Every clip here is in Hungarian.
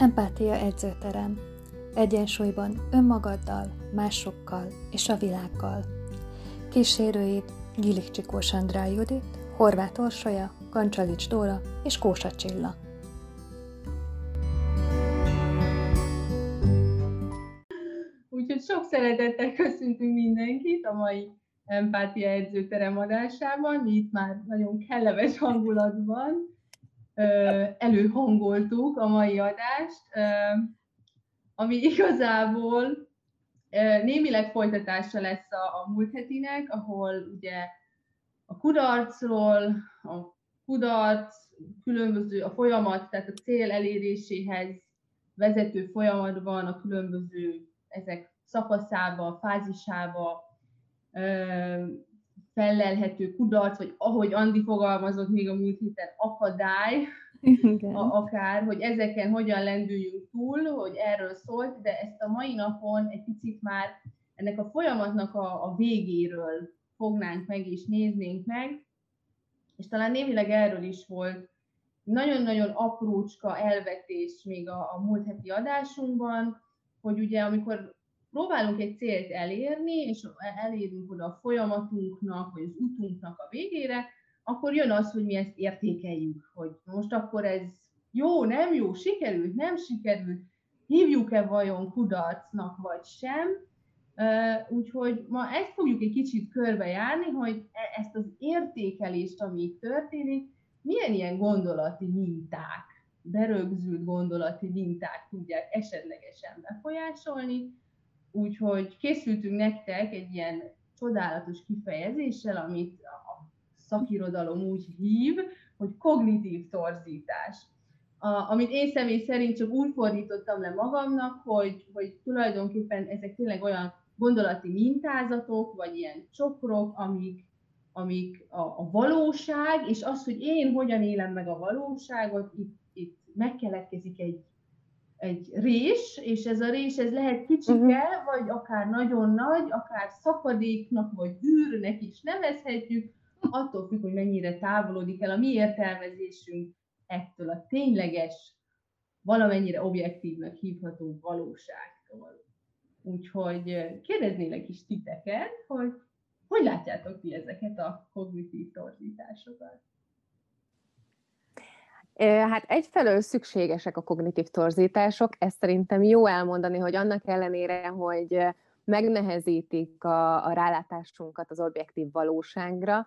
Empátia edzőterem. Egyensúlyban önmagaddal, másokkal és a világgal. Kísérőid Gilik Csikós Andrá Judit, Horváth Orsolya, Kancsalics Dóra és Kósa Csilla. Úgyhogy sok szeretettel köszöntünk mindenkit a mai empátia edzőterem adásában. Mi itt már nagyon kellemes hangulatban előhangoltuk a mai adást, ami igazából némileg folytatása lesz a, múlt hetinek, ahol ugye a kudarcról, a kudarc, különböző a folyamat, tehát a cél eléréséhez vezető folyamatban a különböző ezek szakaszába, fázisába fellelhető kudarc, vagy ahogy Andi fogalmazott még a múlt héten, akadály, Igen. A, akár, hogy ezeken hogyan lendüljünk túl, hogy erről szólt, de ezt a mai napon egy picit már ennek a folyamatnak a, a végéről fognánk meg és néznénk meg, és talán névileg erről is volt nagyon-nagyon aprócska elvetés még a, a múlt heti adásunkban, hogy ugye amikor próbálunk egy célt elérni, és elérünk oda a folyamatunknak, vagy az utunknak a végére, akkor jön az, hogy mi ezt értékeljük, hogy most akkor ez jó, nem jó, sikerült, nem sikerült, hívjuk-e vajon kudarcnak, vagy sem. Úgyhogy ma ezt fogjuk egy kicsit körbejárni, hogy e, ezt az értékelést, ami itt történik, milyen ilyen gondolati minták, berögzült gondolati minták tudják esetlegesen befolyásolni, Úgyhogy készültünk nektek egy ilyen csodálatos kifejezéssel, amit a szakirodalom úgy hív, hogy kognitív torzítás. A, amit én személy szerint csak úgy fordítottam le magamnak, hogy, hogy tulajdonképpen ezek tényleg olyan gondolati mintázatok, vagy ilyen csokrok, amik, amik a, a valóság, és az, hogy én hogyan élem meg a valóságot, itt, itt megkeletkezik egy egy rés, és ez a rés ez lehet kicsike, uh-huh. vagy akár nagyon nagy, akár szakadéknak, vagy űrnek is nevezhetjük, attól függ, hogy mennyire távolodik el a mi értelmezésünk ettől a tényleges, valamennyire objektívnak hívható valóságtól. Úgyhogy kérdeznélek is titeket, hogy hogy látjátok ti ezeket a kognitív torzításokat? Hát egyfelől szükségesek a kognitív torzítások, ezt szerintem jó elmondani, hogy annak ellenére, hogy megnehezítik a, a rálátásunkat az objektív valóságra,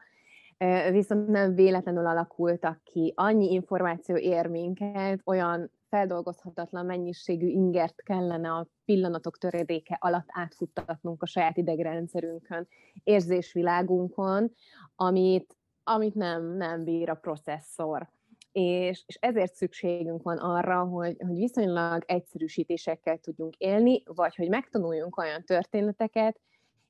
viszont nem véletlenül alakultak ki. Annyi információ ér minket, olyan feldolgozhatatlan mennyiségű ingert kellene a pillanatok töredéke alatt átfuttatnunk a saját idegrendszerünkön, érzésvilágunkon, amit, amit nem, nem bír a processzor és, és ezért szükségünk van arra, hogy, hogy viszonylag egyszerűsítésekkel tudjunk élni, vagy hogy megtanuljunk olyan történeteket,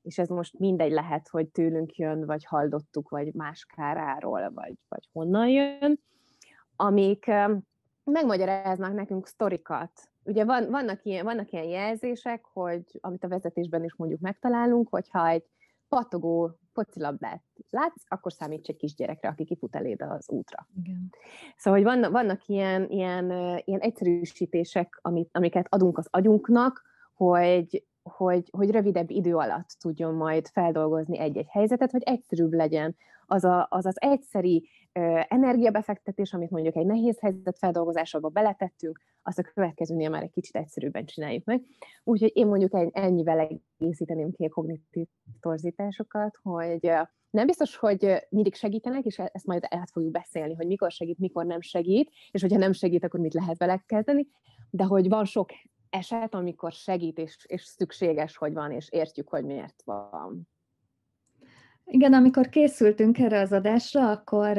és ez most mindegy lehet, hogy tőlünk jön, vagy hallottuk, vagy más káráról, vagy, vagy honnan jön, amik megmagyaráznak nekünk sztorikat. Ugye van, vannak, ilyen, vannak ilyen jelzések, hogy amit a vezetésben is mondjuk megtalálunk, hogyha egy patogó focilabdát látsz, akkor számíts egy kisgyerekre, aki kifut eléd az útra. Igen. Szóval, hogy vannak, vannak ilyen, ilyen, ilyen egyszerűsítések, amit, amiket adunk az agyunknak, hogy, hogy, hogy rövidebb idő alatt tudjon majd feldolgozni egy-egy helyzetet, hogy egyszerűbb legyen az a, az, az egyszeri energiabefektetés, amit mondjuk egy nehéz helyzet feldolgozásába beletettünk, azt a következőnél már egy kicsit egyszerűbben csináljuk meg. Úgyhogy én mondjuk ennyivel egészíteném ki a kognitív torzításokat, hogy nem biztos, hogy mindig segítenek, és ezt majd át fogjuk beszélni, hogy mikor segít, mikor nem segít, és hogyha nem segít, akkor mit lehet vele kezdeni, de hogy van sok eset, amikor segít, és, és szükséges, hogy van, és értjük, hogy miért van. Igen, amikor készültünk erre az adásra, akkor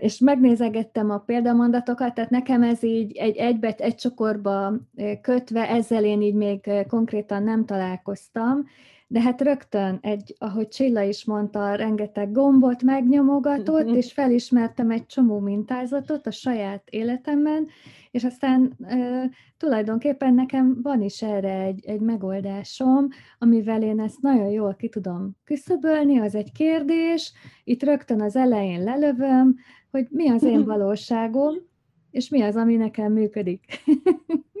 és megnézegettem a példamondatokat, tehát nekem ez így egy egybe, egy csokorba kötve, ezzel én így még konkrétan nem találkoztam, de hát rögtön, egy, ahogy Csilla is mondta, rengeteg gombot megnyomogatott, és felismertem egy csomó mintázatot a saját életemben, és aztán e, tulajdonképpen nekem van is erre egy, egy megoldásom, amivel én ezt nagyon jól ki tudom küszöbölni, az egy kérdés, itt rögtön az elején lelövöm, hogy mi az én valóságom, és mi az, ami nekem működik.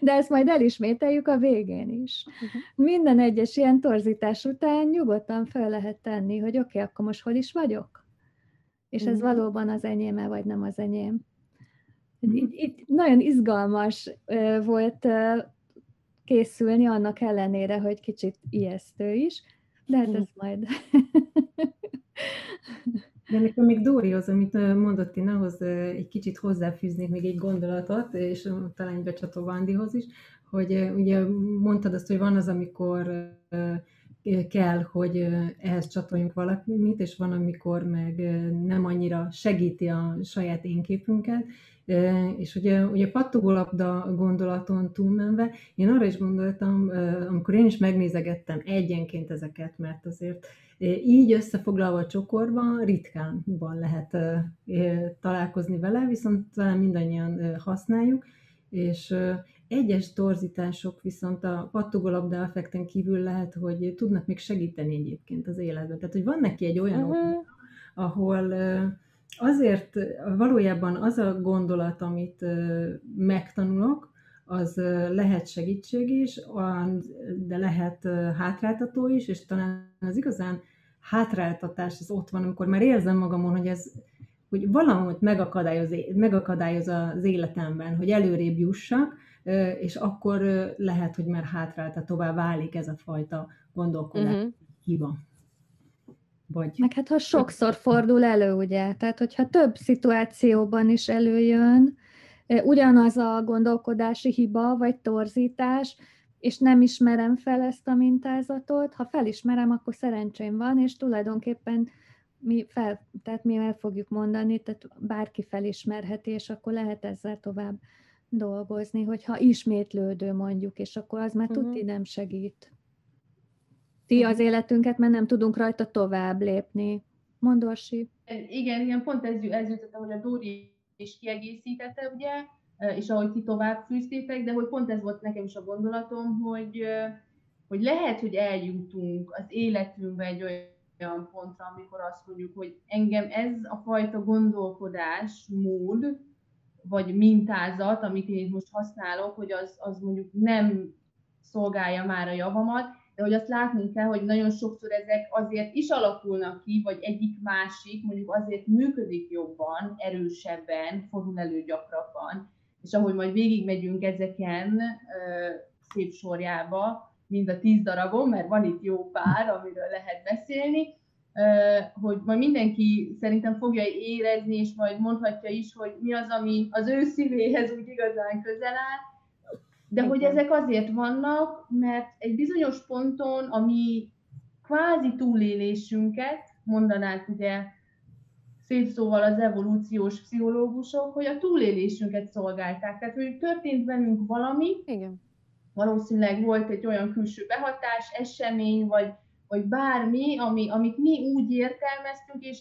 De ezt majd elismételjük a végén is. Uh-huh. Minden egyes ilyen torzítás után nyugodtan fel lehet tenni, hogy oké, okay, akkor most hol is vagyok? És ez uh-huh. valóban az enyém vagy nem az enyém. Itt, itt nagyon izgalmas volt készülni, annak ellenére, hogy kicsit ijesztő is, de hát ez majd... De nekem még Dórihoz, amit mondott én, ahhoz egy kicsit hozzáfűznék még egy gondolatot, és talán becsatolva Andihoz is, hogy ugye mondtad azt, hogy van az, amikor kell, hogy ehhez csatoljunk valamit, és van, amikor meg nem annyira segíti a saját énképünket, és ugye, ugye pattogólapda gondolaton túlmenve, én arra is gondoltam, amikor én is megnézegettem egyenként ezeket, mert azért így összefoglalva a csokorban ritkán van lehet találkozni vele, viszont talán mindannyian használjuk, és egyes torzítások viszont a pattogólabda effekten kívül lehet, hogy tudnak még segíteni egyébként az életben. Tehát, hogy van neki egy olyan uh-huh. ahol azért valójában az a gondolat, amit megtanulok, az lehet segítség is, de lehet hátráltató is, és talán az igazán hátráltatás az ott van, amikor már érzem magamon, hogy ez hogy valamit megakadályoz, megakadályoz az életemben, hogy előrébb jussak, és akkor lehet, hogy már hátráltatóvá válik ez a fajta gondolkodás uh-huh. hiba. Vagy... Meg hát ha sokszor fordul elő, ugye, tehát hogyha több szituációban is előjön, ugyanaz a gondolkodási hiba vagy torzítás, és nem ismerem fel ezt a mintázatot, ha felismerem, akkor szerencsém van, és tulajdonképpen mi, fel, tehát mi el fogjuk mondani, tehát bárki felismerheti, és akkor lehet ezzel tovább dolgozni, hogyha ismétlődő mondjuk, és akkor az már uh-huh. tuti nem segít. Ti az életünket, mert nem tudunk rajta tovább lépni. Mondorsi. Igen, igen, pont ez, ez jutott, hogy a Dóri is kiegészítette, ugye, és ahogy ti tovább fűztétek, de hogy pont ez volt nekem is a gondolatom, hogy, hogy lehet, hogy eljutunk az életünkbe egy olyan pontra, amikor azt mondjuk, hogy engem ez a fajta gondolkodás, mód, vagy mintázat, amit én most használok, hogy az, az mondjuk nem szolgálja már a javamat, de hogy azt látnunk kell, hogy nagyon sokszor ezek azért is alakulnak ki, vagy egyik másik mondjuk azért működik jobban, erősebben, fordul elő gyakrabban, és ahogy majd végigmegyünk ezeken szép sorjába, mind a tíz darabon, mert van itt jó pár, amiről lehet beszélni, hogy majd mindenki szerintem fogja érezni, és majd mondhatja is, hogy mi az, ami az ő szívéhez úgy igazán közel áll, de hogy ezek azért vannak, mert egy bizonyos ponton, ami kvázi túlélésünket, mondanák ugye szép szóval az evolúciós pszichológusok, hogy a túlélésünket szolgálták. Tehát, hogy történt velünk valami, Igen. valószínűleg volt egy olyan külső behatás, esemény, vagy, vagy bármi, ami, amit mi úgy értelmeztünk, és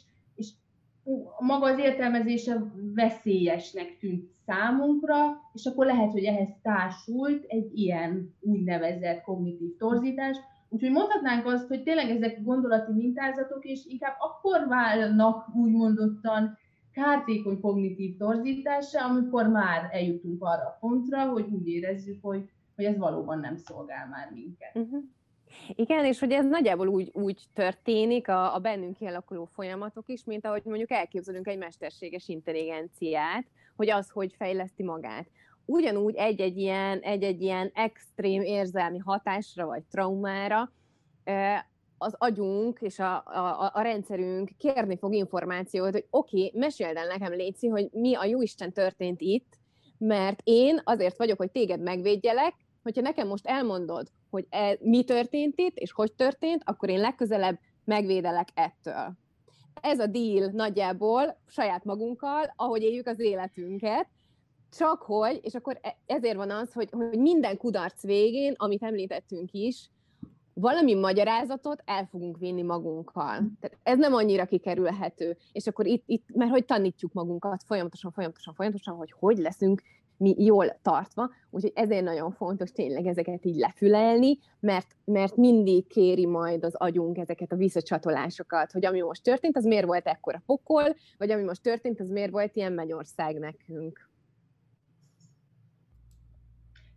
maga az értelmezése veszélyesnek tűnt számunkra, és akkor lehet, hogy ehhez társult egy ilyen úgynevezett kognitív torzítás, Úgyhogy mondhatnánk azt, hogy tényleg ezek gondolati mintázatok, és inkább akkor válnak úgymondottan kártékony kognitív torzításra, amikor már eljutunk arra a pontra, hogy úgy érezzük, hogy, hogy ez valóban nem szolgál már minket. Uh-huh. Igen, és hogy ez nagyjából úgy, úgy történik a, a bennünk kialakuló folyamatok is, mint ahogy mondjuk elképzelünk egy mesterséges intelligenciát, hogy az, hogy fejleszti magát. Ugyanúgy egy-egy ilyen, egy-egy ilyen extrém érzelmi hatásra vagy traumára az agyunk és a, a, a rendszerünk kérni fog információt, hogy oké, okay, meséld el nekem, Léci, hogy mi a jóisten történt itt, mert én azért vagyok, hogy téged megvédjelek, hogyha nekem most elmondod, hogy e, mi történt itt, és hogy történt, akkor én legközelebb megvédelek ettől. Ez a deal nagyjából saját magunkkal, ahogy éljük az életünket, csak hogy, és akkor e, ezért van az, hogy, hogy minden kudarc végén, amit említettünk is, valami magyarázatot el fogunk vinni magunkkal. Tehát ez nem annyira kikerülhető. És akkor itt, itt mert hogy tanítjuk magunkat folyamatosan, folyamatosan, folyamatosan, hogy hogy leszünk mi jól tartva, úgyhogy ezért nagyon fontos tényleg ezeket így lefülelni, mert, mert mindig kéri majd az agyunk ezeket a visszacsatolásokat, hogy ami most történt, az miért volt ekkora pokol, vagy ami most történt, az miért volt ilyen mennyország nekünk.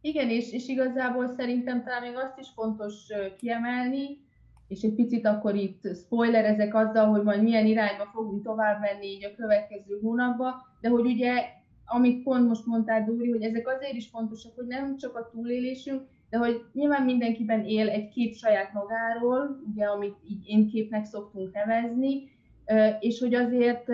Igen, és, és igazából szerintem talán még azt is fontos kiemelni, és egy picit akkor itt spoilerezek azzal, hogy majd milyen irányba fogunk tovább menni így a következő hónapban, de hogy ugye, amit pont most mondtál, Dóri, hogy ezek azért is fontosak, hogy nem csak a túlélésünk, de hogy nyilván mindenkiben él egy kép saját magáról, ugye, amit így én képnek szoktunk nevezni, és hogy azért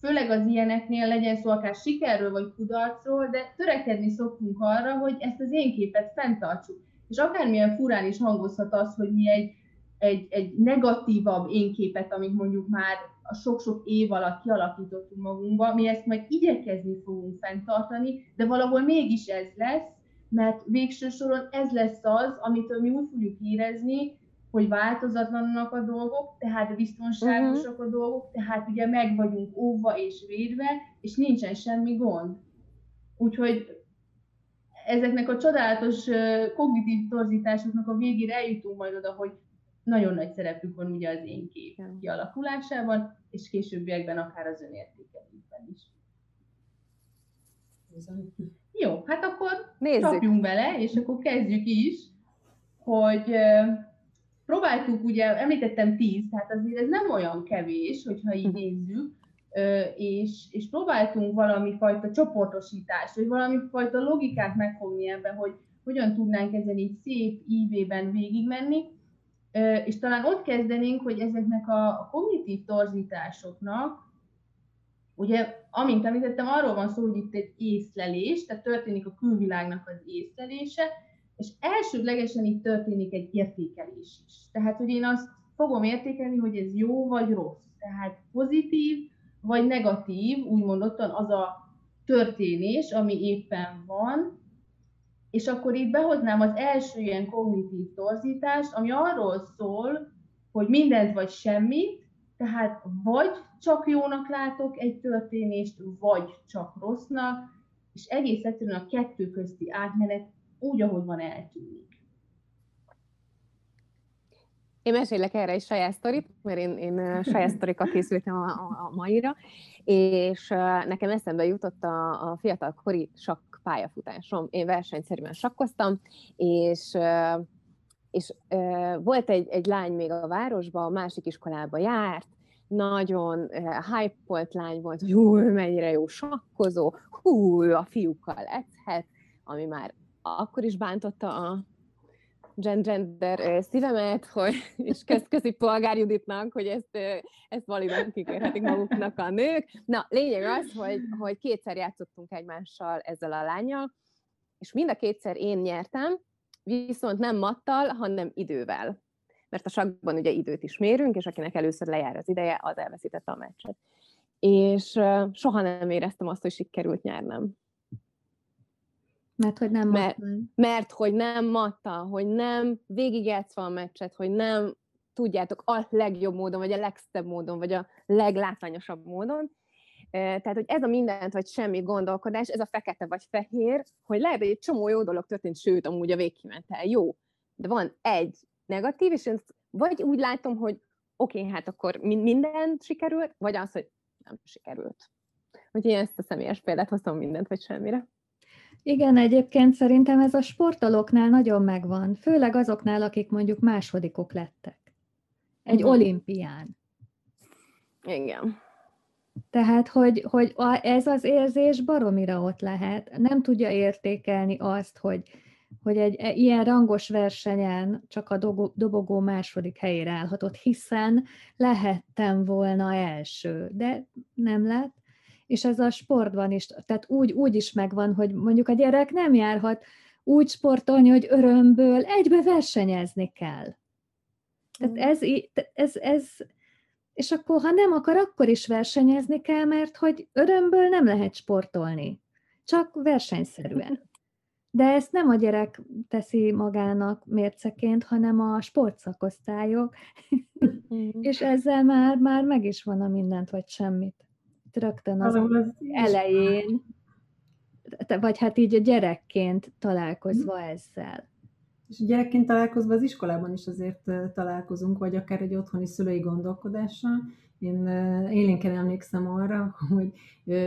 főleg az ilyeneknél legyen szó akár sikerről vagy kudarcról, de törekedni szoktunk arra, hogy ezt az én képet fenntartsuk. És akármilyen furán is hangozhat az, hogy mi egy, egy, egy negatívabb énképet, amit mondjuk már a sok-sok év alatt kialakítottunk magunkba, mi ezt majd igyekezni fogunk fenntartani, de valahol mégis ez lesz, mert végső soron ez lesz az, amitől mi úgy fogjuk érezni, hogy változatlanok a dolgok, tehát biztonságosak uh-huh. a dolgok, tehát ugye meg vagyunk óva és védve, és nincsen semmi gond. Úgyhogy ezeknek a csodálatos kognitív torzításoknak a végére eljutunk majd oda, hogy nagyon nagy szerepük van ugye az én kép kialakulásában, és későbbiekben akár az önértékelésben is. Jó, hát akkor Nézzük. csapjunk bele, és akkor kezdjük is, hogy próbáltuk, ugye említettem tíz, tehát azért ez nem olyan kevés, hogyha így hm. nézzük, és, és próbáltunk valami fajta csoportosítást, vagy valami fajta logikát megfogni ebben, hogy hogyan tudnánk ezen így szép ívében végigmenni, és talán ott kezdenénk, hogy ezeknek a kognitív torzításoknak, ugye, amint említettem, arról van szó, hogy itt egy észlelés, tehát történik a külvilágnak az észlelése, és elsődlegesen itt történik egy értékelés is. Tehát, hogy én azt fogom értékelni, hogy ez jó vagy rossz. Tehát pozitív vagy negatív, úgy mondottan az a történés, ami éppen van, és akkor itt behoznám az első ilyen kognitív torzítást, ami arról szól, hogy mindent vagy semmit, tehát vagy csak jónak látok egy történést, vagy csak rossznak, és egész egyszerűen a kettő közti átmenet úgy, ahogy van, eltűnik. Én mesélek erre egy saját sztorit, mert én, én saját sztorikat készültem a, a, a maira, és nekem eszembe jutott a, a fiatal kori sakk pályafutásom. Én versenyszerűen sakkoztam, és és volt egy, egy lány még a városban, a másik iskolába járt, nagyon uh, hype lány volt, hogy hú, mennyire jó sakkozó, hú, a fiúkkal edzhet, ami már akkor is bántotta a gender szívemet, hogy, és közi polgár Juditnak, hogy ezt, ezt validan kikérhetik maguknak a nők. Na, lényeg az, hogy, hogy kétszer játszottunk egymással ezzel a lányjal, és mind a kétszer én nyertem, viszont nem mattal, hanem idővel. Mert a sakban ugye időt is mérünk, és akinek először lejár az ideje, az elveszítette a meccset. És soha nem éreztem azt, hogy sikerült nyernem. Mert hogy nem mert, mert hogy nem matta, hogy nem végigjátszva a meccset, hogy nem tudjátok a legjobb módon, vagy a legszebb módon, vagy a leglátványosabb módon. Tehát, hogy ez a mindent, vagy semmi gondolkodás, ez a fekete vagy fehér, hogy lehet, hogy egy csomó jó dolog történt, sőt, amúgy a végkimentel jó. De van egy negatív, és én vagy úgy látom, hogy oké, okay, hát akkor minden sikerült, vagy az, hogy nem sikerült. Úgyhogy én ezt a személyes példát hoztam mindent, vagy semmire. Igen, egyébként szerintem ez a sportolóknál nagyon megvan, főleg azoknál, akik mondjuk másodikok lettek. Egy uh-huh. olimpián. Igen. Tehát, hogy, hogy ez az érzés baromira ott lehet. Nem tudja értékelni azt, hogy, hogy egy e, ilyen rangos versenyen csak a dobogó második helyére állhatott, hiszen lehettem volna első, de nem lett és ez a sportban is, tehát úgy, úgy is megvan, hogy mondjuk a gyerek nem járhat úgy sportolni, hogy örömből egybe versenyezni kell. Tehát mm. ez, ez, ez, és akkor, ha nem akar, akkor is versenyezni kell, mert hogy örömből nem lehet sportolni, csak versenyszerűen. De ezt nem a gyerek teszi magának mérceként, hanem a sportszakosztályok, mm. és ezzel már, már meg is van a mindent, vagy semmit rögtön az, az elején, vagy hát így a gyerekként találkozva mm. ezzel. És gyerekként találkozva az iskolában is azért találkozunk, vagy akár egy otthoni szülői gondolkodással, én élénken emlékszem arra, hogy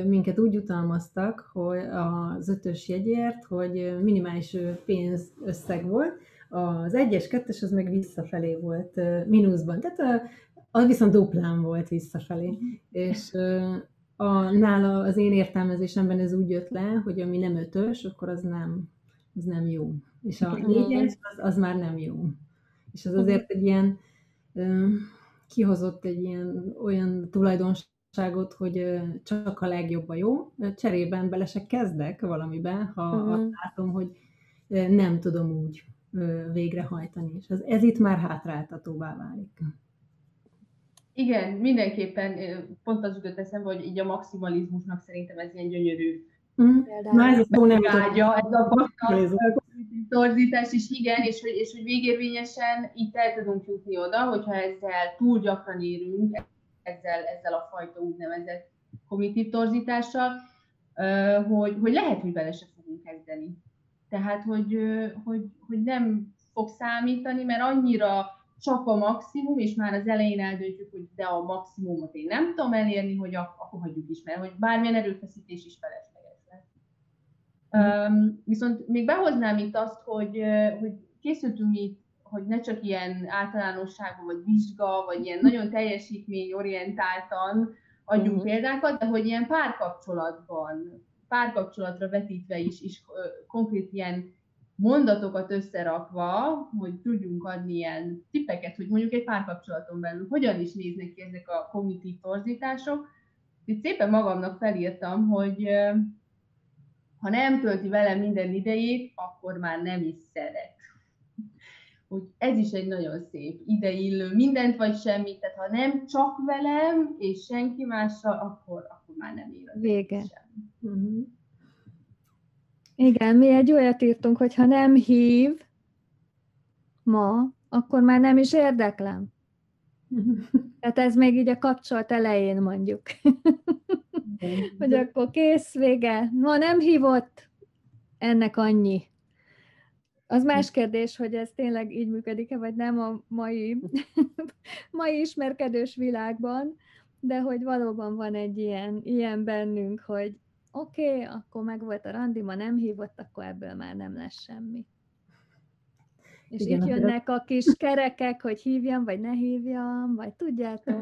minket úgy utalmaztak, hogy az ötös jegyért, hogy minimális pénzösszeg volt, az egyes, kettes az meg visszafelé volt mínuszban. Tehát az viszont duplán volt visszafelé. És a, nála az én értelmezésemben ez úgy jött le, hogy ami nem ötös, akkor az nem, az nem jó. És a négyes, az, az már nem jó. És az azért egy ilyen, kihozott egy ilyen olyan tulajdonságot, hogy csak a legjobb a jó. Cserében bele se kezdek valamiben, ha uh-huh. azt látom, hogy nem tudom úgy végrehajtani. És ez, ez itt már hátráltatóvá válik. Igen, mindenképpen pont az jutott eszembe, hogy így a maximalizmusnak szerintem ez ilyen gyönyörű mm. Már ez a nem vágya, ez a torzítás is, igen, és hogy, és hogy végérvényesen itt el tudunk jutni oda, hogyha ezzel túl gyakran érünk, ezzel, ezzel a fajta úgynevezett kognitív torzítással, hogy, hogy lehet, hogy bele se fogunk kezdeni. Tehát, hogy, hogy, hogy nem fog számítani, mert annyira csak a maximum, és már az elején eldöntjük, hogy de a maximumot én nem tudom elérni, hogy akkor hagyjuk is, mert hogy bármilyen erőfeszítés is felesleges lesz. Um, viszont még behoznám itt azt, hogy, hogy készültünk itt, hogy ne csak ilyen általánosságban, vagy vizsga, vagy ilyen nagyon teljesítményorientáltan adjunk uh-huh. példákat, de hogy ilyen párkapcsolatban, párkapcsolatra vetítve is, is konkrét ilyen mondatokat összerakva, hogy tudjunk adni ilyen tippeket, hogy mondjuk egy párkapcsolaton belül hogyan is néznek ki ezek a kognitív torzítások. Itt szépen magamnak felírtam, hogy ha nem tölti velem minden idejét, akkor már nem is szeret. Hogy ez is egy nagyon szép, ideillő, mindent vagy semmit, tehát ha nem csak velem és senki mással, akkor, akkor már nem él Vége. Sem. Uh-huh. Igen, mi egy olyat írtunk, hogy ha nem hív ma, akkor már nem is érdeklem. Tehát ez még így a kapcsolat elején mondjuk. hogy akkor kész, vége. Ma nem hívott, ennek annyi. Az más kérdés, hogy ez tényleg így működik-e, vagy nem a mai, mai ismerkedős világban, de hogy valóban van egy ilyen, ilyen bennünk, hogy oké, okay, akkor meg volt a randi, ma nem hívott, akkor ebből már nem lesz semmi. És Igen, így jönnek a kis kerekek, hogy hívjam, vagy ne hívjam, vagy tudjátok,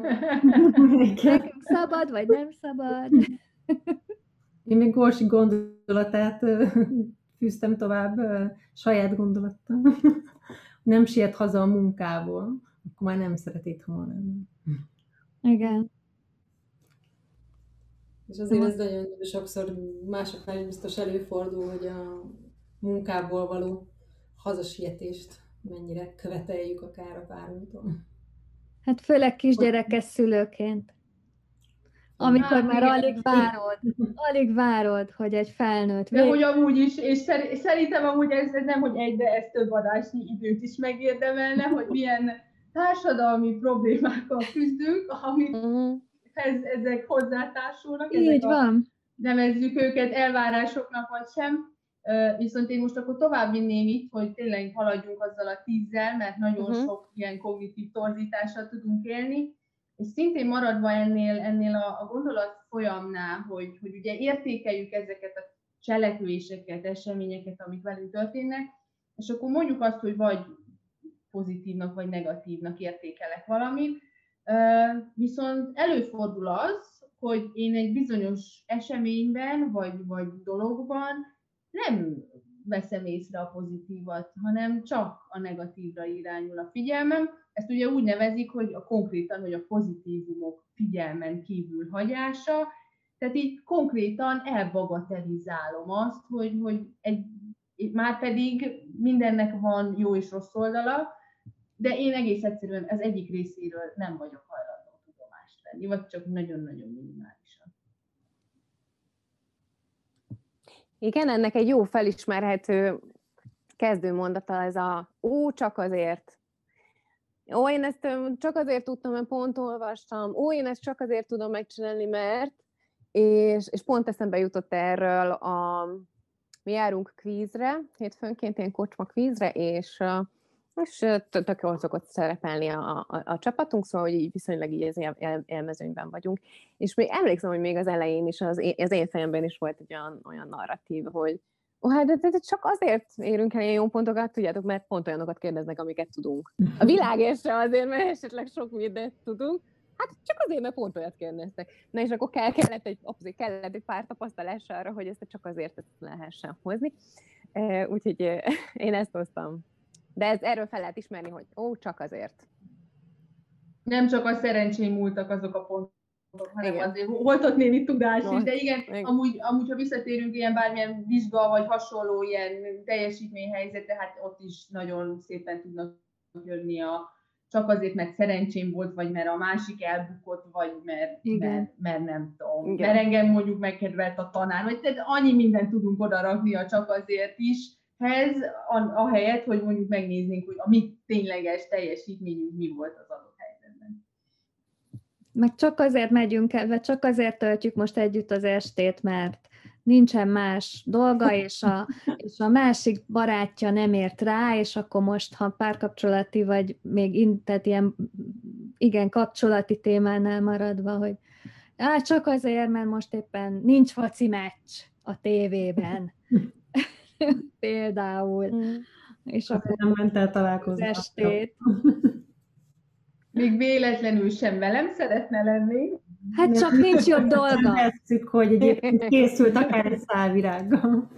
nekünk szabad, vagy nem szabad. Én még Gorsi gondolatát fűztem tovább, saját gondolattal. Nem siet haza a munkából, akkor már nem szeret itthon lenni. Igen. És azért ez nagyon sokszor másoknál is biztos előfordul, hogy a munkából való hazasietést mennyire követeljük akár a párunktól. Hát főleg kisgyerekes szülőként. Amikor hát, már alig várod, alig várod, hogy egy felnőtt... De hogy amúgy is, és szerintem amúgy ez, ez nem, hogy egyre ez több adásnyi időt is megérdemelne, hogy milyen társadalmi problémákkal küzdünk, amit uh-huh ez, ezek hozzátársulnak. Így ezek van. A, nevezzük őket elvárásoknak, vagy sem. Viszont én most akkor tovább vinném itt, hogy tényleg haladjunk azzal a tízzel, mert nagyon uh-huh. sok ilyen kognitív torzítással tudunk élni. És szintén maradva ennél, ennél a, a gondolat folyamnál, hogy, hogy ugye értékeljük ezeket a cselekvéseket, eseményeket, amik velünk történnek, és akkor mondjuk azt, hogy vagy pozitívnak, vagy negatívnak értékelek valamit, Viszont előfordul az, hogy én egy bizonyos eseményben, vagy, vagy dologban nem veszem észre a pozitívat, hanem csak a negatívra irányul a figyelmem. Ezt ugye úgy nevezik, hogy a konkrétan, hogy a pozitívumok figyelmen kívül hagyása, tehát így konkrétan elbagatelizálom azt, hogy, hogy egy, már pedig mindennek van jó és rossz oldala, de én egész egyszerűen az egyik részéről nem vagyok hajlandó tudomást venni, vagy csak nagyon-nagyon minimálisan. Igen, ennek egy jó felismerhető kezdő mondata ez a ó, csak azért. Ó, én ezt csak azért tudtam, mert pont olvastam. Ó, én ezt csak azért tudom megcsinálni, mert. És, és pont eszembe jutott erről a mi járunk kvízre, hétfőnként ilyen kocsma kvízre, és és tök jól szokott szerepelni a, a, a csapatunk, szóval hogy így viszonylag így az él, élmezőnyben vagyunk. És még emlékszem, hogy még az elején is az én, az én fejemben is volt egy olyan, olyan narratív, hogy ó, hát de, de, de csak azért érünk el ilyen jó pontokat, tudjátok, mert pont olyanokat kérdeznek, amiket tudunk. A világ se azért, mert esetleg sok mindent tudunk, Hát csak azért, mert pont olyat kérdeztek. Na és akkor kell, kellett, egy, azért kellett egy pár tapasztalás arra, hogy ezt csak azért lehessen hozni. Úgyhogy én ezt hoztam de ez, erről fel lehet ismerni, hogy ó, csak azért. Nem csak a szerencsém múltak azok a pontok, hanem igen. azért volt ott némi tudás is, de igen, igen. Amúgy, amúgy, ha visszatérünk ilyen bármilyen vizsga, vagy hasonló ilyen teljesítményhelyzetre, hát ott is nagyon szépen tudnak jönni a, csak azért, mert szerencsém volt, vagy mert a másik elbukott, vagy mert, mert, mert nem tudom, Igen. mert engem mondjuk megkedvelt a tanár, vagy tehát annyi mindent tudunk oda rakni a csak azért is, hez, a, helyet, hogy mondjuk megnéznénk, hogy a mi tényleges teljesítményünk mi volt az adott helyzetben. Meg csak azért megyünk el, vagy csak azért töltjük most együtt az estét, mert nincsen más dolga, és a, és a másik barátja nem ért rá, és akkor most, ha párkapcsolati, vagy még tehát ilyen igen kapcsolati témánál maradva, hogy á, csak azért, mert most éppen nincs foci meccs a tévében. Például. Mm. És akkor nem ment el találkozni. Estét. Még véletlenül sem velem szeretne lenni. Hát csak nincs jobb dolga. Tesszük, hogy egyébként készült akár egy szálvirággal.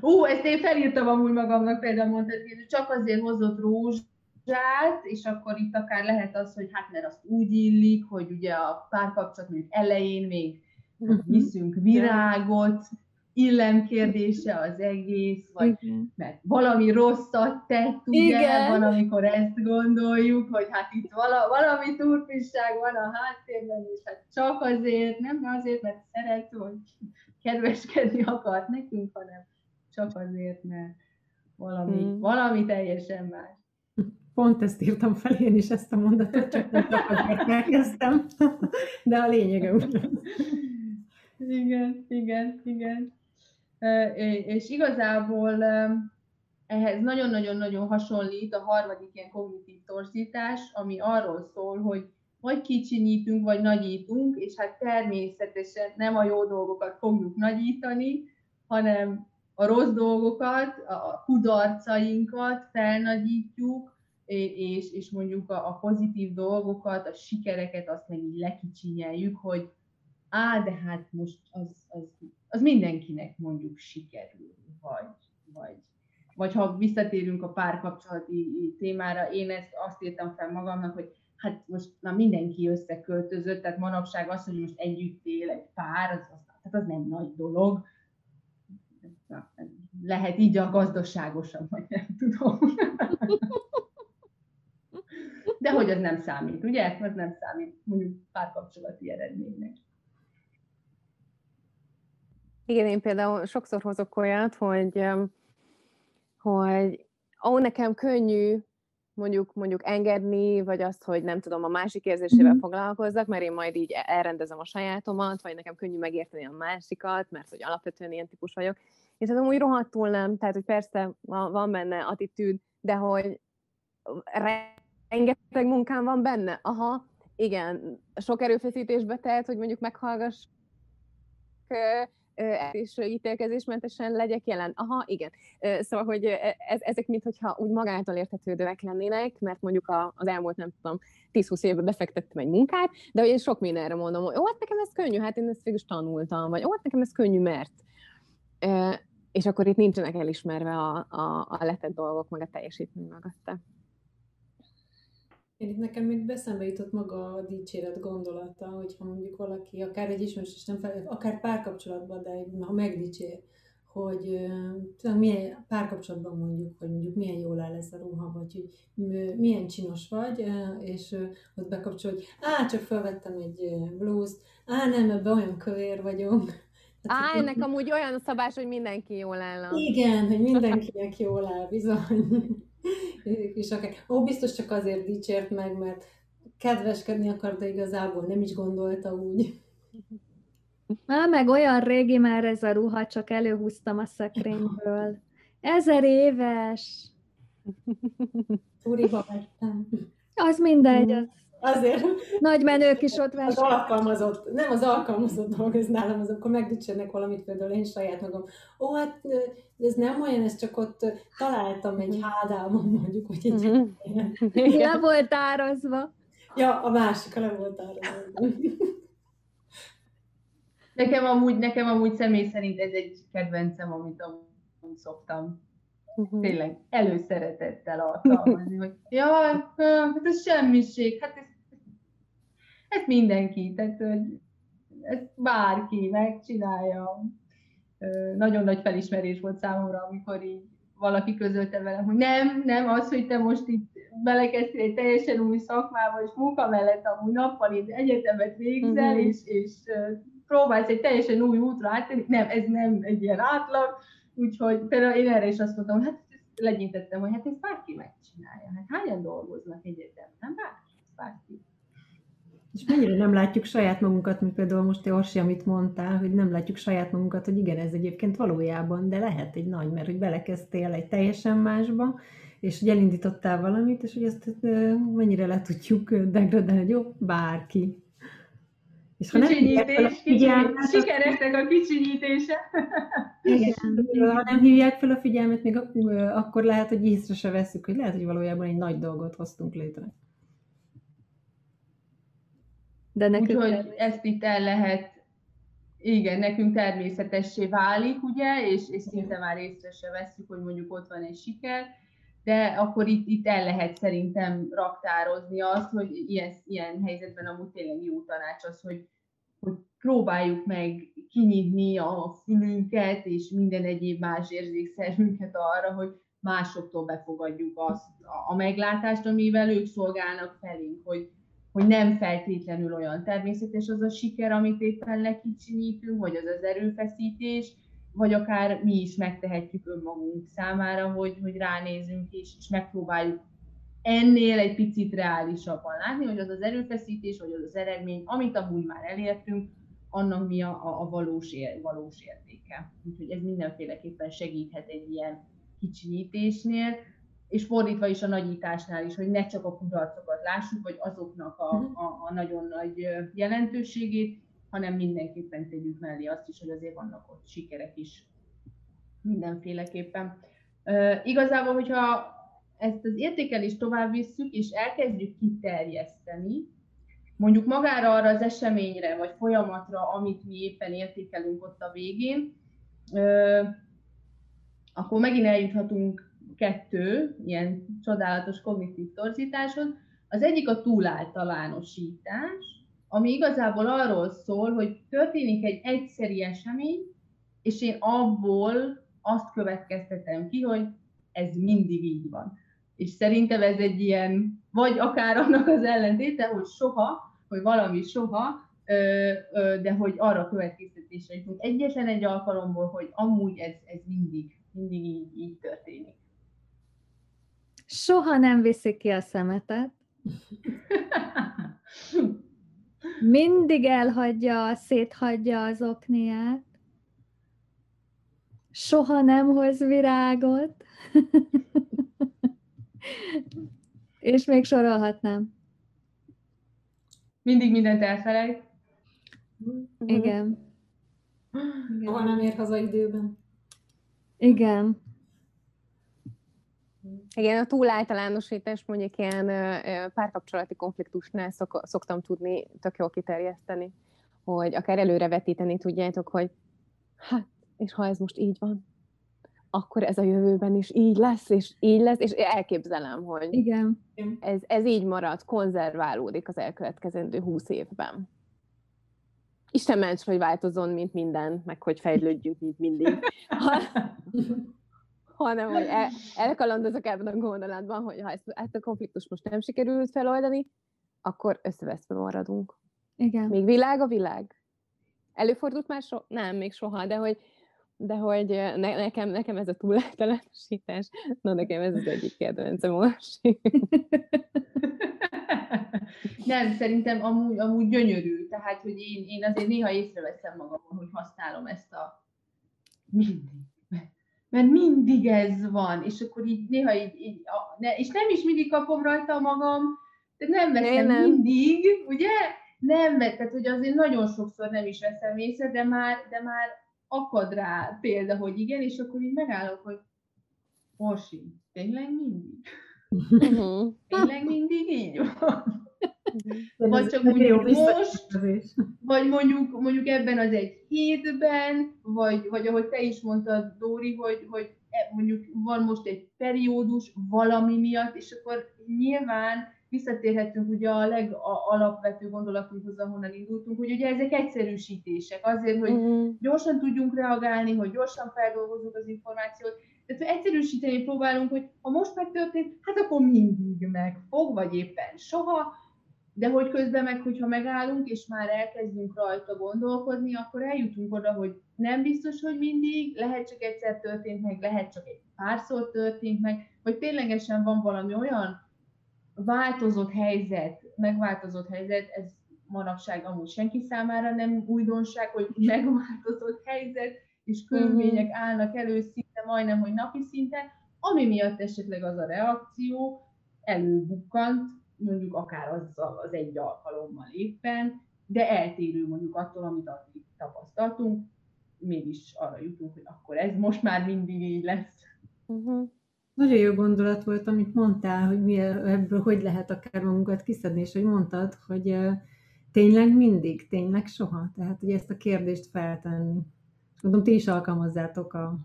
Ú, ezt én felírtam amúgy magamnak, például mondtad, hogy csak azért hozott rózsát, és akkor itt akár lehet az, hogy hát mert azt úgy illik, hogy ugye a párkapcsolat mondjuk elején még mhm. viszünk virágot, illemkérdése az egész, vagy Igen. mert valami rosszat tett, ugye, Igen. van, amikor ezt gondoljuk, hogy hát itt vala, valami turpisság van a háttérben, és hát csak azért, nem azért, mert szeret, hogy kedveskedni akart nekünk, hanem csak azért, mert valami, hmm. valami teljesen más. Pont ezt írtam fel én is ezt a mondatot, csak nem csak elkezdtem, de a lényege ugyanaz. Igen, igen, igen és igazából ehhez nagyon-nagyon-nagyon hasonlít a harmadik ilyen kognitív torzítás, ami arról szól, hogy vagy kicsinyítünk, vagy nagyítunk, és hát természetesen nem a jó dolgokat fogjuk nagyítani, hanem a rossz dolgokat, a kudarcainkat felnagyítjuk, és, és mondjuk a, a pozitív dolgokat, a sikereket azt meg így lekicsinyeljük, hogy á, de hát most az, az az mindenkinek mondjuk sikerül, vagy, vagy, vagy ha visszatérünk a párkapcsolati témára, én ezt azt írtam fel magamnak, hogy hát most na mindenki összeköltözött, tehát manapság az, hogy most együtt él egy pár, az, az, tehát az nem nagy dolog. Na, lehet így a gazdaságosabb, vagy nem tudom. De hogy az nem számít, ugye? Az nem számít mondjuk párkapcsolati eredménynek. Igen, én például sokszor hozok olyat, hogy, hogy ó, nekem könnyű mondjuk, mondjuk engedni, vagy azt, hogy nem tudom, a másik érzésével mm. foglalkozzak, mert én majd így elrendezem a sajátomat, vagy nekem könnyű megérteni a másikat, mert hogy alapvetően ilyen típus vagyok. És ez amúgy rohadtul nem, tehát hogy persze van benne attitűd, de hogy rengeteg munkám van benne. Aha, igen, sok erőfeszítésbe telt, hogy mondjuk meghallgass és ítélkezésmentesen legyek jelen. Aha, igen. Szóval, hogy ez, ezek mintha úgy magától értetődőek lennének, mert mondjuk az elmúlt, nem tudom, 10-20 évben befektettem egy munkát, de én sok mindenre mondom, hogy ó, hát nekem ez könnyű, hát én ezt végül tanultam, vagy ó, hát nekem ez könnyű, mert. És akkor itt nincsenek elismerve a, a, a letett dolgok, meg a teljesítmény mögötte. Én itt nekem még beszembe jutott maga a dicséret gondolata, hogyha mondjuk valaki, akár egy ismerős is nem fel, akár párkapcsolatban, de ha megdicsér, hogy tudom, milyen párkapcsolatban mondjuk, hogy mondjuk milyen jól áll ez a ruha, vagy hogy milyen csinos vagy, és ott bekapcsol, hogy á, csak felvettem egy blúzt, á, nem, ebben olyan kövér vagyok. Á, ennek amúgy olyan a szabás, hogy mindenki jól áll. Igen, hogy mindenkinek jól áll, bizony és akár, ó, biztos csak azért dicsért meg, mert kedveskedni akar, de igazából nem is gondolta úgy. Á, meg olyan régi már ez a ruha, csak előhúztam a szekrényből. Ezer éves. Túriba vettem. Az mindegy, az Azért. nagy menők is ott Az alkalmazott, nem az alkalmazott dolog, ez nálam az, akkor megdicsérnek valamit, például én saját magam. Ó, hát ez nem olyan, ez csak ott találtam egy hádában, mondjuk, hogy egy mm-hmm. Le volt árazva. Ja, a másik le volt árazva. Nekem amúgy, nekem amúgy személy szerint ez egy kedvencem, amit amúgy szoktam uh-huh. tényleg előszeretettel alkalmazni, hogy jaj, hát ez semmiség, hát ez, ez mindenki, tehát hogy ez bárki megcsinálja. Nagyon nagy felismerés volt számomra, amikor így valaki közölte velem, hogy nem, nem az, hogy te most itt belekezdtél egy teljesen új szakmába, és munka mellett amúgy nappal itt egyetemet végzel, uh-huh. és, és próbálsz egy teljesen új útra áttenni. Nem, ez nem egy ilyen átlag, Úgyhogy például én erre is azt mondtam, hát legyintettem, hogy hát ezt bárki megcsinálja. Hát hányan dolgoznak egyetem? Nem bárki, bárki. És mennyire nem látjuk saját magunkat, mint például most te Orsi, amit mondtál, hogy nem látjuk saját magunkat, hogy igen, ez egyébként valójában, de lehet egy nagy, mert hogy belekezdtél egy teljesen másba, és hogy elindítottál valamit, és hogy ezt mennyire le tudjuk degradálni, hogy jó, bárki. És ha Kicsinyítés, figyelmet, sikeresnek a kicsinyítése. Igen, ha nem hívják fel a figyelmet, még akkor lehet, hogy észre se veszük, hogy lehet, hogy valójában egy nagy dolgot hoztunk létre. De nekünk Úgyhogy ezt itt el lehet, igen, nekünk természetessé válik, ugye, és, és szinte már észre se veszük, hogy mondjuk ott van egy siker, de akkor itt, itt el lehet szerintem raktározni azt, hogy ilyen, ilyen helyzetben amúgy tényleg jó tanács az, hogy, hogy próbáljuk meg kinyitni a fülünket és minden egyéb más érzékszerünket arra, hogy másoktól befogadjuk azt a meglátást, amivel ők szolgálnak felénk, hogy, hogy nem feltétlenül olyan természetes az a siker, amit éppen lekicsinyítünk, vagy az az erőfeszítés, vagy akár mi is megtehetjük önmagunk számára, hogy, hogy ránézünk és, és megpróbáljuk ennél egy picit reálisabban látni, hogy az az erőfeszítés, vagy az az eredmény, amit amúgy már elértünk, annak mi a, a, a valós, ér, valós értéke. Úgyhogy ez mindenféleképpen segíthet egy ilyen kicsinyítésnél, és fordítva is a nagyításnál is, hogy ne csak a kudarcokat lássuk, vagy azoknak a, mhm. a, a nagyon nagy jelentőségét, hanem mindenképpen tegyük mellé azt is, hogy azért vannak ott sikerek is mindenféleképpen. Uh, igazából, hogyha ezt az értékelést tovább visszük, és elkezdjük kiterjeszteni, mondjuk magára arra az eseményre, vagy folyamatra, amit mi éppen értékelünk ott a végén, uh, akkor megint eljuthatunk kettő ilyen csodálatos kognitív torzításhoz. Az egyik a túláltalánosítás, ami igazából arról szól, hogy történik egy egyszeri esemény, és én abból azt következtetem ki, hogy ez mindig így van. És szerintem ez egy ilyen, vagy akár annak az ellentéte, hogy soha, hogy valami soha, de hogy arra következtetésre jutunk egyesen egy alkalomból, hogy amúgy ez, ez mindig, mindig így, így történik. Soha nem viszik ki a szemetet. Mindig elhagyja, széthagyja az okniát. Soha nem hoz virágot. És még sorolhatnám. Mindig mindent elfelejt. Igen. Soha nem ér haza időben. Igen. Igen, a túláltalánosítás mondjuk ilyen párkapcsolati konfliktusnál szok, szoktam tudni tök jól kiterjeszteni, hogy akár előrevetíteni tudjátok, hogy hát, és ha ez most így van, akkor ez a jövőben is így lesz, és így lesz, és elképzelem, hogy Igen. Ez, ez így marad, konzerválódik az elkövetkezendő húsz évben. Isten ments, hogy változon, mint minden, meg hogy fejlődjünk, mint mindig. Ha, hanem hogy el, elkalandozok ebben a gondolatban, hogy ha ezt, ezt a konfliktus most nem sikerült feloldani, akkor összeveszve maradunk. Igen. Még világ a világ. Előfordult már so? Nem, még soha, de hogy, de hogy ne, nekem, nekem ez a túláltalánosítás, na nekem ez az egyik kedvencem most. Nem, szerintem amúgy, amúgy gyönyörű, tehát hogy én, én azért néha észreveszem magamon, hogy használom ezt a mindig mert mindig ez van, és akkor így néha így, így ne, és nem is mindig kapom rajta magam, de nem veszem nem. mindig, ugye? Nem, tehát hogy azért nagyon sokszor nem is veszem észre, de már, de már akad rá példa, hogy igen, és akkor így megállok, hogy Orsi, tényleg mindig? Tényleg mindig így van? Vagy csak mondjuk most, vagy mondjuk, mondjuk ebben az egy hétben, vagy, vagy ahogy te is mondtad, Dóri, hogy, hogy e, mondjuk van most egy periódus valami miatt, és akkor nyilván visszatérhetünk ugye a legalapvető gondolatunkhoz, ahonnan indultunk, hogy ugye ezek egyszerűsítések, azért, hogy uh-huh. gyorsan tudjunk reagálni, hogy gyorsan feldolgozzuk az információt, tehát egyszerűsíteni próbálunk, hogy ha most megtörtént, hát akkor mindig meg fog, vagy éppen soha, de hogy közben meg, hogyha megállunk, és már elkezdünk rajta gondolkodni, akkor eljutunk oda, hogy nem biztos, hogy mindig, lehet csak egyszer történt meg, lehet csak egy párszor történt meg, hogy ténylegesen van valami olyan változott helyzet, megváltozott helyzet, ez manapság amúgy senki számára nem újdonság, hogy megváltozott helyzet, és körülmények mhm. állnak elő szinte majdnem, hogy napi szinten, ami miatt esetleg az a reakció előbukkant, mondjuk akár az, az egy alkalommal éppen, de eltérő mondjuk attól, amit addig tapasztaltunk, mégis arra jutunk, hogy akkor ez most már mindig így lesz. Uh-huh. Nagyon jó gondolat volt, amit mondtál, hogy mi ebből hogy lehet akár magunkat kiszedni, és hogy mondtad, hogy tényleg mindig, tényleg soha. Tehát, hogy ezt a kérdést feltenni. Gondolom, ti is alkalmazzátok a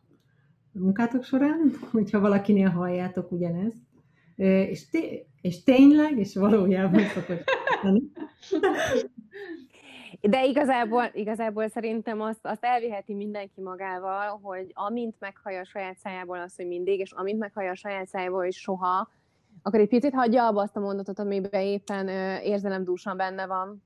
munkátok során, hogyha valakinél halljátok ugyanezt. És, té- és tényleg, és valójában szokott De igazából, igazából szerintem azt, azt elviheti mindenki magával, hogy amint meghallja a saját szájából azt, hogy mindig, és amint meghallja a saját szájából, hogy soha, akkor egy picit hagyja abba azt a mondatot, amiben éppen érzelemdúsan benne van.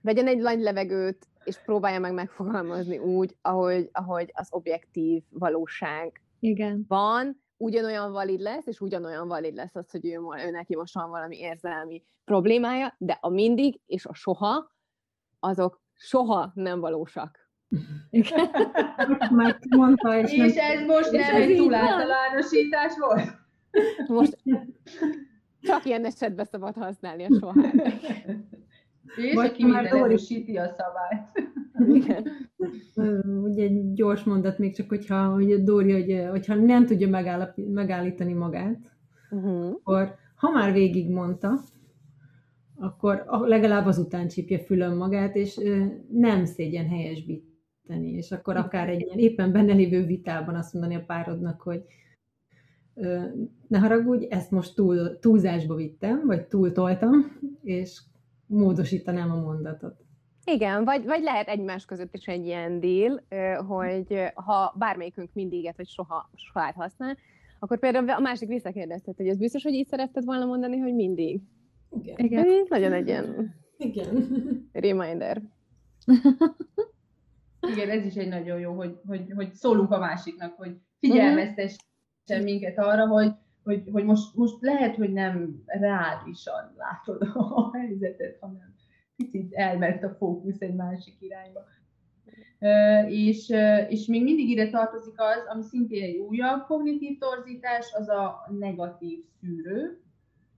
Vegyen egy nagy levegőt, és próbálja meg megfogalmazni úgy, ahogy, ahogy az objektív valóság Igen. van, ugyanolyan valid lesz, és ugyanolyan valid lesz az, hogy ő, ő neki most van valami érzelmi problémája, de a mindig és a soha, azok soha nem valósak. Igen. Már mondta, és, és nem... ez most nem egy túláltalánosítás volt? Most csak ilyen esetben szabad használni a soha. És Vagy aki már erősíti a szabályt. Igen. Ugye egy gyors mondat még csak, hogyha hogy Dóri, hogy, hogyha nem tudja megállítani magát, uh-huh. akkor ha már végig mondta, akkor legalább azután csípje fülön magát, és nem szégyen helyesbíteni, és akkor akár egy ilyen éppen benne lévő vitában azt mondani a párodnak, hogy ne haragudj, ezt most túl, túlzásba vittem, vagy túltoltam, és módosítanám a mondatot. Igen, vagy, vagy lehet egymás között is egy ilyen deal, hogy ha bármelyikünk mindiget, vagy soha, soha használ, akkor például a másik visszakérdeztet, hogy ez biztos, hogy így szeretted volna mondani, hogy mindig. Igen. Igen. Ez nagyon egy ilyen Igen. reminder. Igen, ez is egy nagyon jó, hogy, hogy, hogy szólunk a másiknak, hogy figyelmeztessen uh-huh. minket arra, hogy, hogy, hogy most, most lehet, hogy nem reálisan látod a helyzetet, hanem picit elment a fókusz egy másik irányba. És, és még mindig ide tartozik az, ami szintén egy újabb kognitív torzítás, az a negatív szűrő,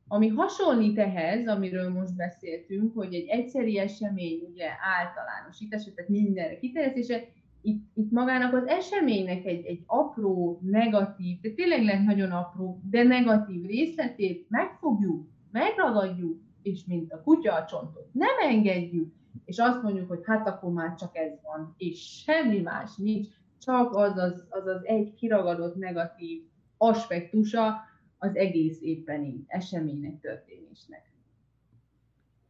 ami hasonlít ehhez, amiről most beszéltünk, hogy egy egyszeri esemény ugye általánosítás, tehát mindenre kiterjesztése, itt, itt magának az eseménynek egy, egy apró, negatív, de tényleg lehet nagyon apró, de negatív részletét megfogjuk, megragadjuk, és mint a kutya a csontot nem engedjük, és azt mondjuk, hogy hát akkor már csak ez van, és semmi más nincs, csak az az, az, az egy kiragadott negatív aspektusa az egész éppeni eseménynek, történésnek.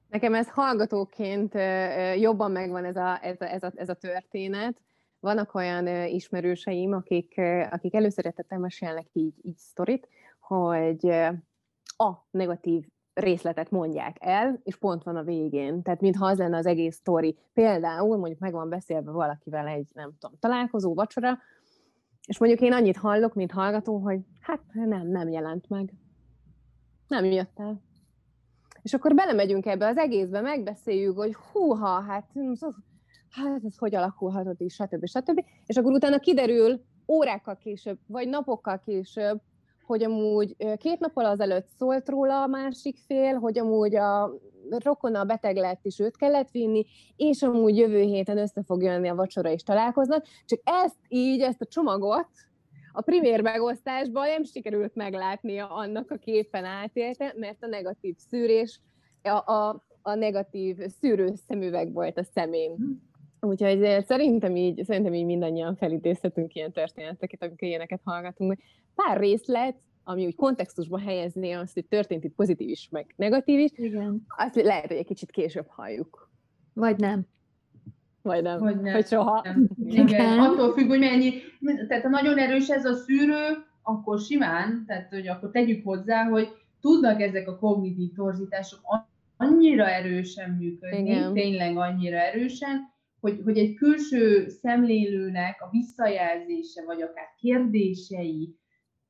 Nekem ez hallgatóként jobban megvan ez a, ez a, ez a, ez a történet. Vannak olyan ismerőseim, akik, akik előszeretettel mesélnek így, így sztorit, hogy a negatív részletet mondják el, és pont van a végén. Tehát mintha az lenne az egész sztori. Például mondjuk meg van beszélve valakivel egy, nem tudom, találkozó, vacsora, és mondjuk én annyit hallok, mint hallgató, hogy hát nem, nem jelent meg. Nem jött el. És akkor belemegyünk ebbe az egészbe, megbeszéljük, hogy húha, hát, hát ez hogy alakulhatott is, stb. stb. És akkor utána kiderül, órákkal később, vagy napokkal később, hogy amúgy két nappal azelőtt szólt róla a másik fél, hogy amúgy a rokona beteg lett, és őt kellett vinni, és amúgy jövő héten össze fog jönni a vacsora, és találkoznak. Csak ezt így, ezt a csomagot a primér megosztásban nem sikerült meglátnia annak, a képen átélte, mert a negatív szűrés, a, a, a negatív szűrő szemüveg volt a szemén. Úgyhogy szerintem így, szerintem így mindannyian felidézhetünk ilyen történeteket, amikor ilyeneket hallgatunk. Pár részlet, ami úgy kontextusba helyezni azt, hogy történt itt pozitív is, meg negatív is, Igen. azt lehet, hogy egy kicsit később halljuk. Vagy nem. Vagy nem. Vagy nem. Vagy soha. Nem. Igen, attól függ, hogy mennyi, tehát ha nagyon erős ez a szűrő, akkor simán, tehát hogy akkor tegyük hozzá, hogy tudnak ezek a kognitív torzítások annyira erősen működni, Igen. tényleg annyira erősen, hogy, hogy egy külső szemlélőnek a visszajelzése, vagy akár kérdései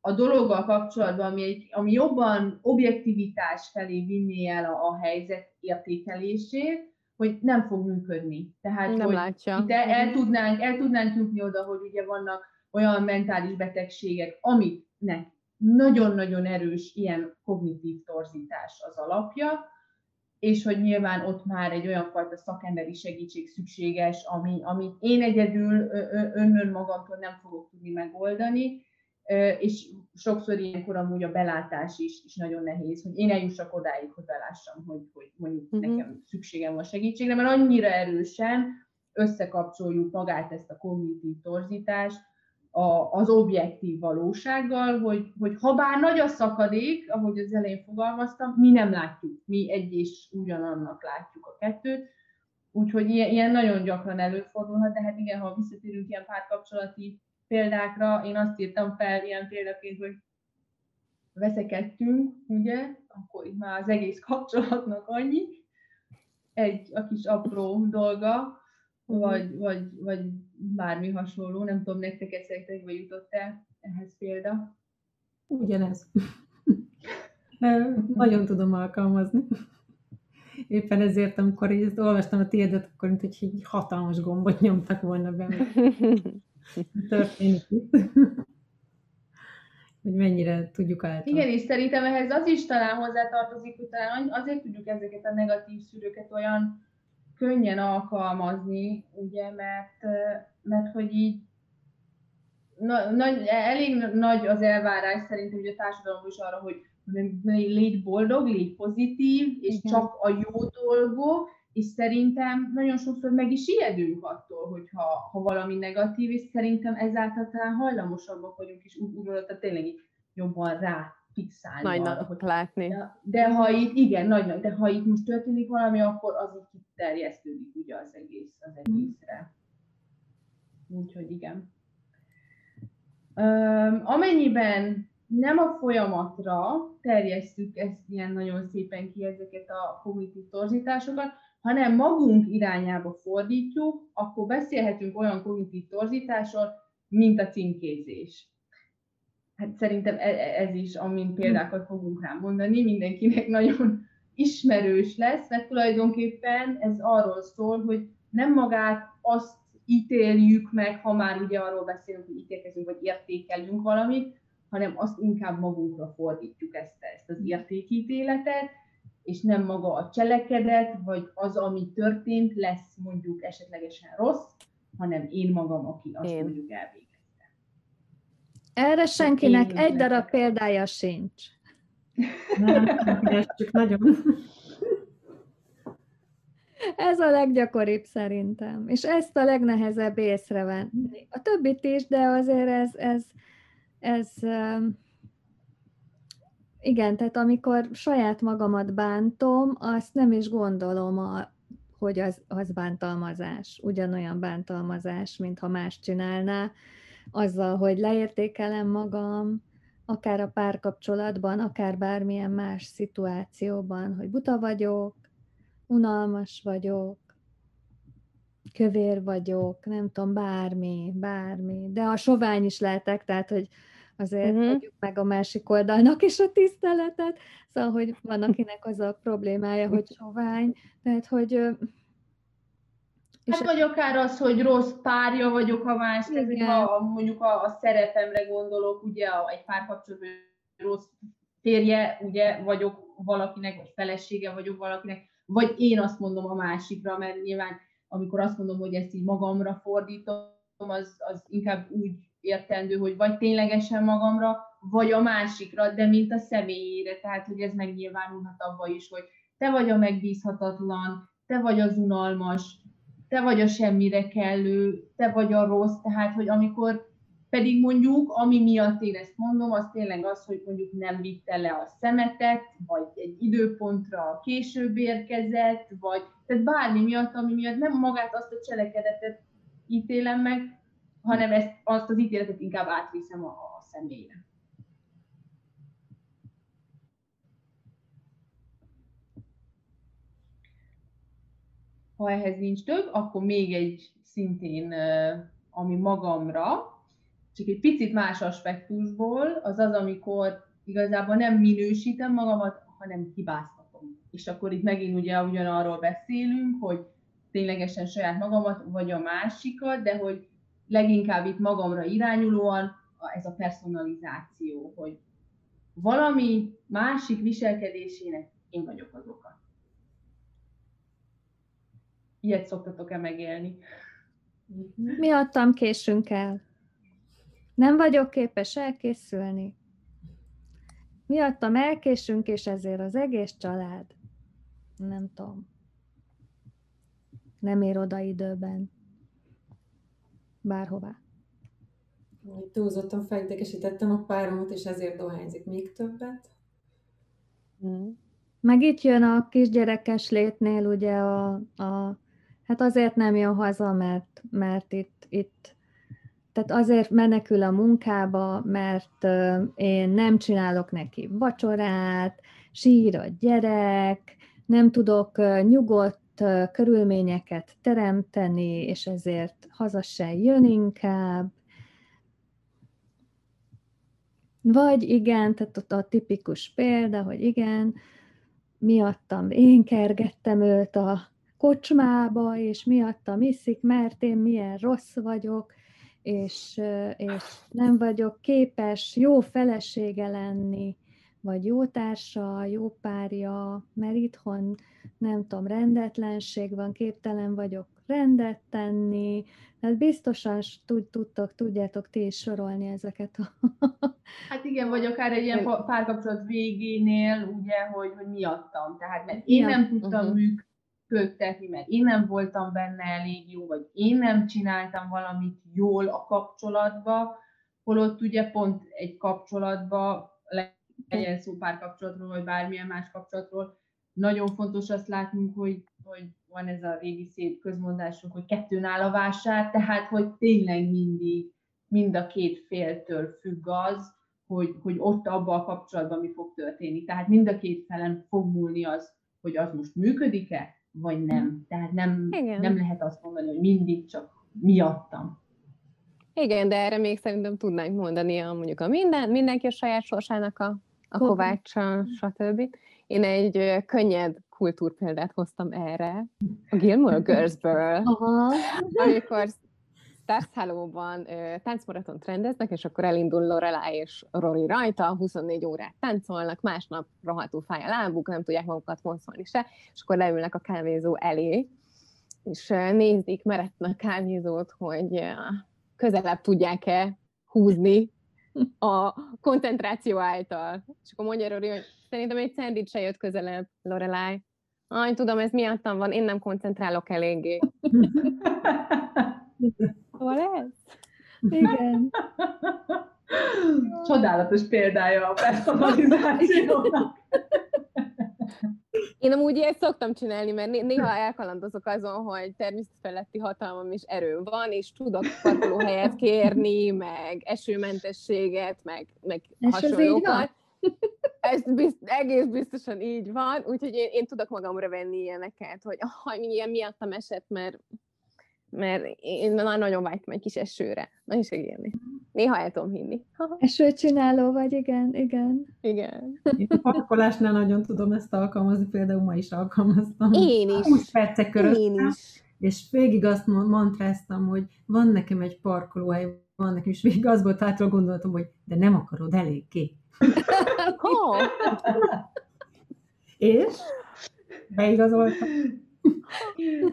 a dologgal kapcsolatban, ami, egy, ami jobban objektivitás felé vinné el a, a helyzet értékelését, hogy nem fog működni. Tehát, Nem hogy látja. itt el, el, tudnánk, el tudnánk jutni oda, hogy ugye vannak olyan mentális betegségek, amiknek nagyon-nagyon erős ilyen kognitív torzítás az alapja, és hogy nyilván ott már egy olyan fajta szakemberi segítség szükséges, ami, amit én egyedül önnön magamtól nem fogok tudni megoldani, és sokszor ilyenkor amúgy a belátás is, is nagyon nehéz, hogy én eljussak odáig, hogy belássam, hogy, hogy mondjuk Mhm. nekem szükségem van segítségre, mert annyira erősen összekapcsoljuk magát ezt a kognitív torzítást a, az objektív valósággal, hogy, hogy ha bár nagy a szakadék, ahogy az elején fogalmaztam, mi nem látjuk, mi egy és ugyanannak látjuk a kettőt, úgyhogy ilyen, ilyen nagyon gyakran előfordulhat, de hát igen, ha visszatérünk ilyen párkapcsolati példákra, én azt írtam fel ilyen példaként, hogy veszekedtünk, ugye, akkor itt már az egész kapcsolatnak annyi, egy a kis apró dolga, vagy, vagy, vagy bármi hasonló, nem tudom, nektek eszetekbe jutott el ehhez példa. Ugyanez. Nagyon tudom alkalmazni. Éppen ezért, amikor így ezt olvastam a tiédet, akkor mint hogy egy hatalmas gombot nyomtak volna benne. Történik itt. Hogy mennyire tudjuk által. Igen, és szerintem ehhez az is talán hozzátartozik, hogy talán azért tudjuk ezeket a negatív szűrőket olyan könnyen alkalmazni, ugye, mert, mert hogy így na, nagy, elég nagy az elvárás szerintem ugye a társadalomban is arra, hogy légy boldog, légy pozitív, és Igen. csak a jó dolgok, és szerintem nagyon sokszor meg is ijedünk attól, hogyha ha valami negatív, és szerintem ezáltal talán hajlamosabbak vagyunk, és úgy gondolta tényleg így jobban rá fixálni arra, Nagy hogy látni. de, de ha itt, igen, nagy, de ha itt most történik valami, akkor az így kiterjesztődik ugye az egész, az egészre. Úgyhogy igen. Öm, amennyiben nem a folyamatra terjesztük ezt ilyen nagyon szépen ki ezeket a kognitív torzításokat, hanem magunk irányába fordítjuk, akkor beszélhetünk olyan kognitív torzításról, mint a címkézés. Hát szerintem e- e- ez is, amin példákat fogunk rá mondani, mindenkinek nagyon ismerős lesz, mert tulajdonképpen ez arról szól, hogy nem magát azt ítéljük meg, ha már ugye arról beszélünk, hogy ítélkezünk, vagy értékelünk valamit, hanem azt inkább magunkra fordítjuk ezt, ezt az értékítéletet, és nem maga a cselekedet, vagy az, ami történt, lesz mondjuk esetlegesen rossz, hanem én magam, aki azt Én. mondjuk elvégezte. Erre senkinek én egy darab példája sincs. Nem, keressük nagyon. Ez a leggyakoribb szerintem, és ezt a legnehezebb észrevenni. A többit is, de azért ez, ez, ez um, igen, tehát amikor saját magamat bántom, azt nem is gondolom, a, hogy az, az bántalmazás, ugyanolyan bántalmazás, mint ha más csinálná, azzal, hogy leértékelem magam, akár a párkapcsolatban, akár bármilyen más szituációban, hogy buta vagyok, unalmas vagyok, kövér vagyok, nem tudom, bármi, bármi. De a sovány is lehetek, tehát, hogy azért uh-huh. adjuk meg a másik oldalnak is a tiszteletet. Szóval, hogy van, akinek az a problémája, hogy sovány, tehát, hogy Hát vagy akár az, hogy rossz párja vagyok a más, tehát ha mondjuk a, a szerepemre gondolok, ugye a, egy párkapcsolatban rossz férje, ugye vagyok valakinek, vagy felesége vagyok valakinek, vagy én azt mondom a másikra, mert nyilván amikor azt mondom, hogy ezt így magamra fordítom, az, az inkább úgy értendő, hogy vagy ténylegesen magamra, vagy a másikra, de mint a személyére, tehát hogy ez megnyilvánulhat abba is, hogy te vagy a megbízhatatlan, te vagy az unalmas, te vagy a semmire kellő, te vagy a rossz, tehát hogy amikor pedig mondjuk, ami miatt én ezt mondom, az tényleg az, hogy mondjuk nem vitte le a szemetet, vagy egy időpontra később érkezett, vagy tehát bármi miatt, ami miatt nem magát azt a cselekedetet ítélem meg, hanem ezt, azt az ítéletet inkább átviszem a, a személyre. Ha ehhez nincs több, akkor még egy szintén, ami magamra, csak egy picit más aspektusból, az az, amikor igazából nem minősítem magamat, hanem hibáztatom. És akkor itt megint ugye ugyanarról beszélünk, hogy ténylegesen saját magamat, vagy a másikat, de hogy leginkább itt magamra irányulóan ez a personalizáció, hogy valami másik viselkedésének én vagyok az oka. Ilyet szoktatok-e megélni? Miattam késünk el. Nem vagyok képes elkészülni. Miattam elkésünk, és ezért az egész család, nem tudom, nem ér oda időben. Bárhová. Túlzottan felidegesítettem a páromat, és ezért dohányzik még többet. Mm. Meg itt jön a kisgyerekes létnél ugye a, a hát azért nem jön haza, mert, mert itt, itt tehát azért menekül a munkába, mert én nem csinálok neki vacsorát, sír a gyerek, nem tudok nyugodt körülményeket teremteni, és ezért haza se jön inkább. Vagy igen, tehát ott a tipikus példa, hogy igen, miattam én kergettem őt a kocsmába, és miattam iszik, mert én milyen rossz vagyok, és, és nem vagyok képes jó felesége lenni, vagy jó társa, jó párja, mert itthon nem tudom, rendetlenség van, képtelen vagyok rendet tenni, tehát biztosan tud, tudtok, tudjátok ti is sorolni ezeket a... hát igen, vagy akár egy ilyen párkapcsolat végénél, ugye, hogy, hogy miattam, tehát mert én nem tudtam uh-huh. működni, köttetni, mert én nem voltam benne elég jó, vagy én nem csináltam valamit jól a kapcsolatba, holott ugye pont egy kapcsolatba, legyen szó párkapcsolatról, vagy bármilyen más kapcsolatról, nagyon fontos azt látnunk, hogy, hogy van ez a régi szép közmondásunk, hogy kettőn áll a vásár, tehát hogy tényleg mindig mind a két féltől függ az, hogy, hogy ott abban a kapcsolatban mi fog történni. Tehát mind a két felen fog múlni az, hogy az most működik-e, vagy nem. Tehát nem, nem lehet azt mondani, hogy mindig csak miattam. Igen, de erre még szerintem tudnánk mondani a, mondjuk a minden, mindenki a saját sorsának a, a kovácsa, stb. Én egy könnyed kultúrpéldát hoztam erre, a Gilmore Girls-ből, amikor Stars Hello-ban táncmaratont rendeznek, és akkor elindul Lorelai és Rory rajta, 24 órát táncolnak, másnap rohadtul fáj a lábuk, nem tudják magukat vonszolni se, és akkor leülnek a kávézó elé, és nézik meretten a kávézót, hogy közelebb tudják-e húzni a koncentráció által. És akkor mondja Rory, hogy szerintem egy szendvics se jött közelebb, Lorelai. Aj, tudom, ez miattam van, én nem koncentrálok eléggé. Hol ez? Igen. Csodálatos példája a personalizációnak. Én amúgy ezt szoktam csinálni, mert néha elkalandozok azon, hogy természetfeletti hatalmam és erőm van, és tudok parkolóhelyet kérni, meg esőmentességet, meg, meg és hasonlókat. Ez bizt, egész biztosan így van, úgyhogy én, én tudok magamra venni ilyeneket, hogy ah, milyen miattam esett, mert mert én már nagyon vágytam egy kis esőre. Nagyon segíteni. Néha el tudom hinni. Esőcsináló vagy, igen, igen. Igen. Én a parkolásnál nagyon tudom ezt alkalmazni, például ma is alkalmaztam. Én is. 20 percek körül. Én is. és végig azt mantráztam, hogy van nekem egy parkolóhely, van nekem, és végig az volt hátra gondoltam, hogy de nem akarod eléggé. oh. és beigazoltam.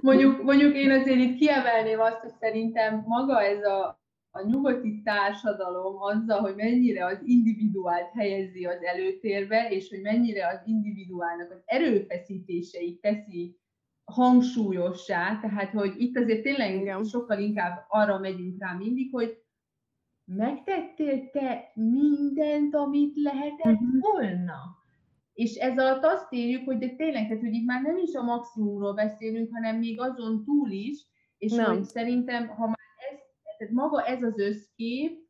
Mondjuk, mondjuk én azért itt kiemelném azt, hogy szerintem maga ez a, a nyugati társadalom azzal, hogy mennyire az individuált helyezi az előtérbe, és hogy mennyire az individuálnak az erőfeszítéseit teszi hangsúlyossá, tehát hogy itt azért tényleg Igen. sokkal inkább arra megyünk rá mindig, hogy megtettél te mindent, amit lehetett uh-huh. volna. És ez alatt azt érjük, hogy de tényleg, tehát, hogy itt már nem is a maximumról beszélünk, hanem még azon túl is, és nem. hogy szerintem, ha már ez, tehát maga ez az összkép,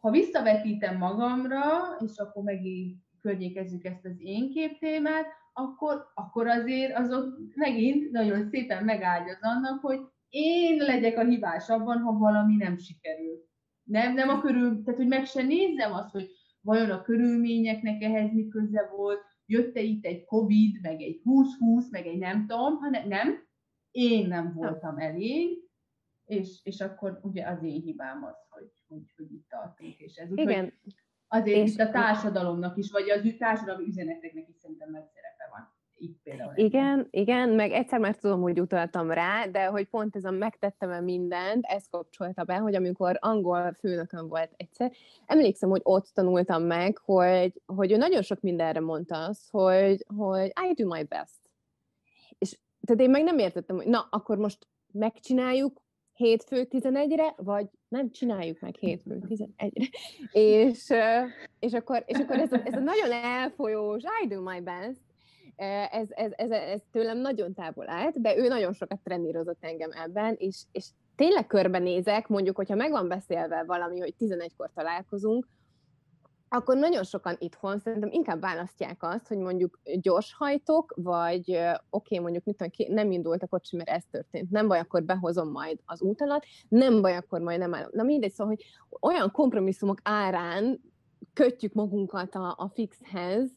ha visszavetítem magamra, és akkor megint környékezzük ezt az én képtémát, akkor, akkor azért azok megint nagyon szépen megáldja az annak, hogy én legyek a hibás abban, ha valami nem sikerül. Nem, nem a körül, tehát hogy meg se nézzem azt, hogy vajon a körülményeknek ehhez mi köze volt, jött-e itt egy Covid, meg egy 20-20, meg egy nem tudom, hanem nem, én nem voltam elég, és, és akkor ugye az én hibám az, hogy, hogy, hogy itt tartunk, és ez úgy, Igen. azért és itt a társadalomnak is, vagy az társadalmi üzeneteknek is szerintem van például. Igen, igen, meg egyszer már tudom, hogy utaltam rá, de hogy pont ez a megtettem-e mindent, ez kapcsolta be, hogy amikor angol főnökön volt egyszer, emlékszem, hogy ott tanultam meg, hogy, hogy ő nagyon sok mindenre mondta azt, hogy, hogy I do my best. És tehát én meg nem értettem, hogy na, akkor most megcsináljuk hétfő 11-re, vagy nem csináljuk meg hétfő 11-re. És, és akkor, és akkor ez, a, ez a nagyon elfolyós I do my best, ez, ez, ez, ez tőlem nagyon távol állt, de ő nagyon sokat trenírozott engem ebben, és, és tényleg körbenézek, mondjuk, hogyha meg van beszélve valami, hogy 11-kor találkozunk, akkor nagyon sokan itthon szerintem inkább választják azt, hogy mondjuk gyors hajtok, vagy oké, okay, mondjuk mit tudom, nem indult a kocsi, mert ez történt, nem baj, akkor behozom majd az út alatt, nem baj, akkor majd nem állom. Na mindegy, szóval, hogy olyan kompromisszumok árán kötjük magunkat a, a fixhez,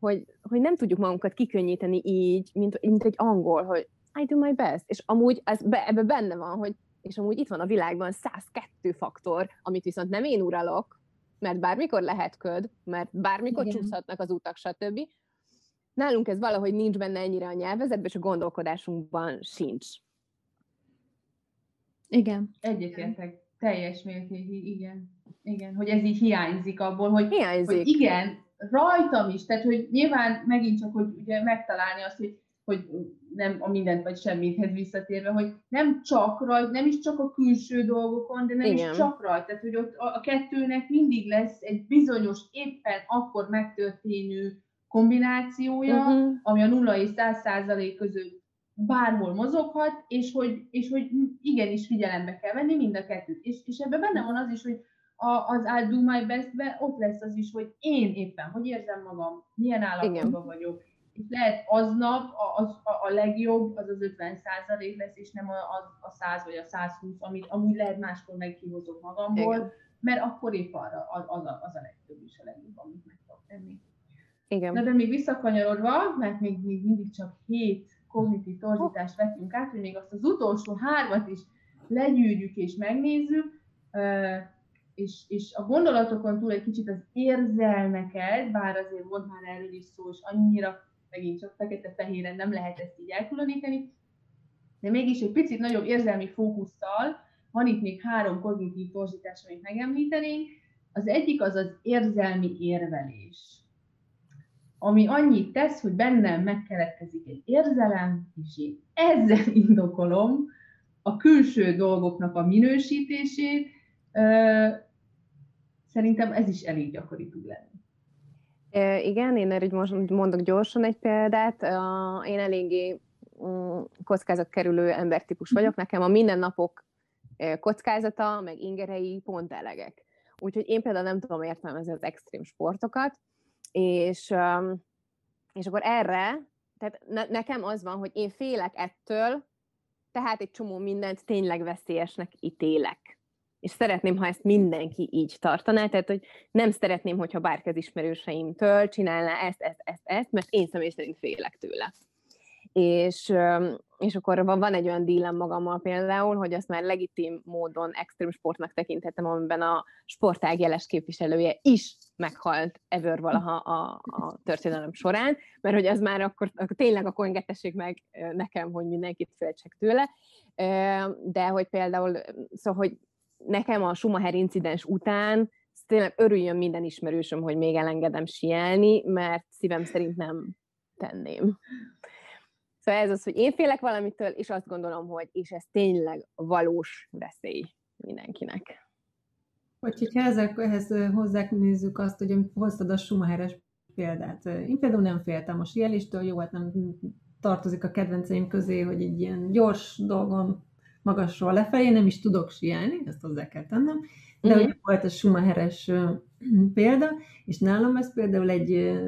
hogy, hogy nem tudjuk magunkat kikönnyíteni így, mint, mint egy angol, hogy I do my best. És amúgy ez be, ebbe benne van, hogy és amúgy itt van a világban 102 faktor, amit viszont nem én uralok, mert bármikor lehet köd, mert bármikor Igen. csúszhatnak az utak, stb. Nálunk ez valahogy nincs benne ennyire a nyelvezetben, és a gondolkodásunkban sincs. Igen. Egyetértek. Teljes mértékig, igen. Igen, hogy ez így hiányzik abból, hogy, hiányzik. hogy igen, rajtam is, tehát hogy nyilván megint csak, hogy ugye megtalálni azt, hogy, hogy nem a mindent vagy semmithez visszatérve, hogy nem csak rajt, nem is csak a külső dolgokon, de nem Igen. is csak rajt, tehát hogy ott a, a kettőnek mindig lesz egy bizonyos éppen akkor megtörténő kombinációja, uh-huh. ami a 0 és 100 százalék között bárhol mozoghat, és hogy, és hogy igenis figyelembe kell venni mind a kettőt. És, és ebben benne van az is, hogy a, az I do my best-be ott lesz az is, hogy én éppen, hogy érzem magam, milyen állapotban vagyok. És lehet aznap a, a, a legjobb, az az 50 százalék lesz, és nem a, a, a 100 vagy a 120, amit amúgy lehet máskor meg kihozok magamból, Igen. mert akkor épp arra az, az, a, az a legtöbb is a legjobb, amit meg tudok tenni. Igen. De, de még visszakanyarodva, mert még, még mindig csak hét kognitív torzítást vettünk át, hogy még azt az utolsó hármat is legyűrjük és megnézzük, és, és a gondolatokon túl egy kicsit az érzelmeket, bár azért volt már erről is szó, és annyira megint csak fekete-fehéren nem lehet ezt így elkülöníteni, de mégis egy picit nagyobb érzelmi fókusszal van itt még három kognitív torzítás, amit megemlítenénk. Az egyik az az érzelmi érvelés, ami annyit tesz, hogy bennem megkeletkezik egy érzelem, és én ezzel indokolom a külső dolgoknak a minősítését, Szerintem ez is elég gyakori tud lenni. Igen, én erre most mondok gyorsan egy példát. Én eléggé mm, kockázatkerülő embertípus vagyok. Nekem a mindennapok kockázata, meg ingerei pont elegek. Úgyhogy én például nem tudom értelmezni az extrém sportokat, és, és akkor erre, tehát ne, nekem az van, hogy én félek ettől, tehát egy csomó mindent tényleg veszélyesnek ítélek és szeretném, ha ezt mindenki így tartaná, tehát hogy nem szeretném, hogyha bárki az ismerőseimtől csinálná ezt, ezt, ezt, ezt, mert én személy szerint félek tőle. és, és akkor van, egy olyan dílem magammal például, hogy azt már legitim módon extrém sportnak tekinthetem, amiben a sportág jeles képviselője is meghalt ever valaha a, a történelem során, mert hogy az már akkor, akkor tényleg akkor engedtessék meg nekem, hogy mindenkit féltsek tőle, de hogy például, szóval, hogy nekem a Schumacher incidens után tényleg örüljön minden ismerősöm, hogy még elengedem sielni, mert szívem szerint nem tenném. Szóval ez az, hogy én félek valamitől, és azt gondolom, hogy és ez tényleg valós veszély mindenkinek. Vagy hogyha ezek, ehhez nézzük azt, hogy hoztad a Schumacheres példát. Én például nem féltem a sieléstől, jó, hát nem tartozik a kedvenceim közé, hogy egy ilyen gyors dolgon magasról lefelé nem is tudok sielni, ezt hozzá kell tennem, de uh-huh. volt a Schumacheres példa, és nálam ez például egy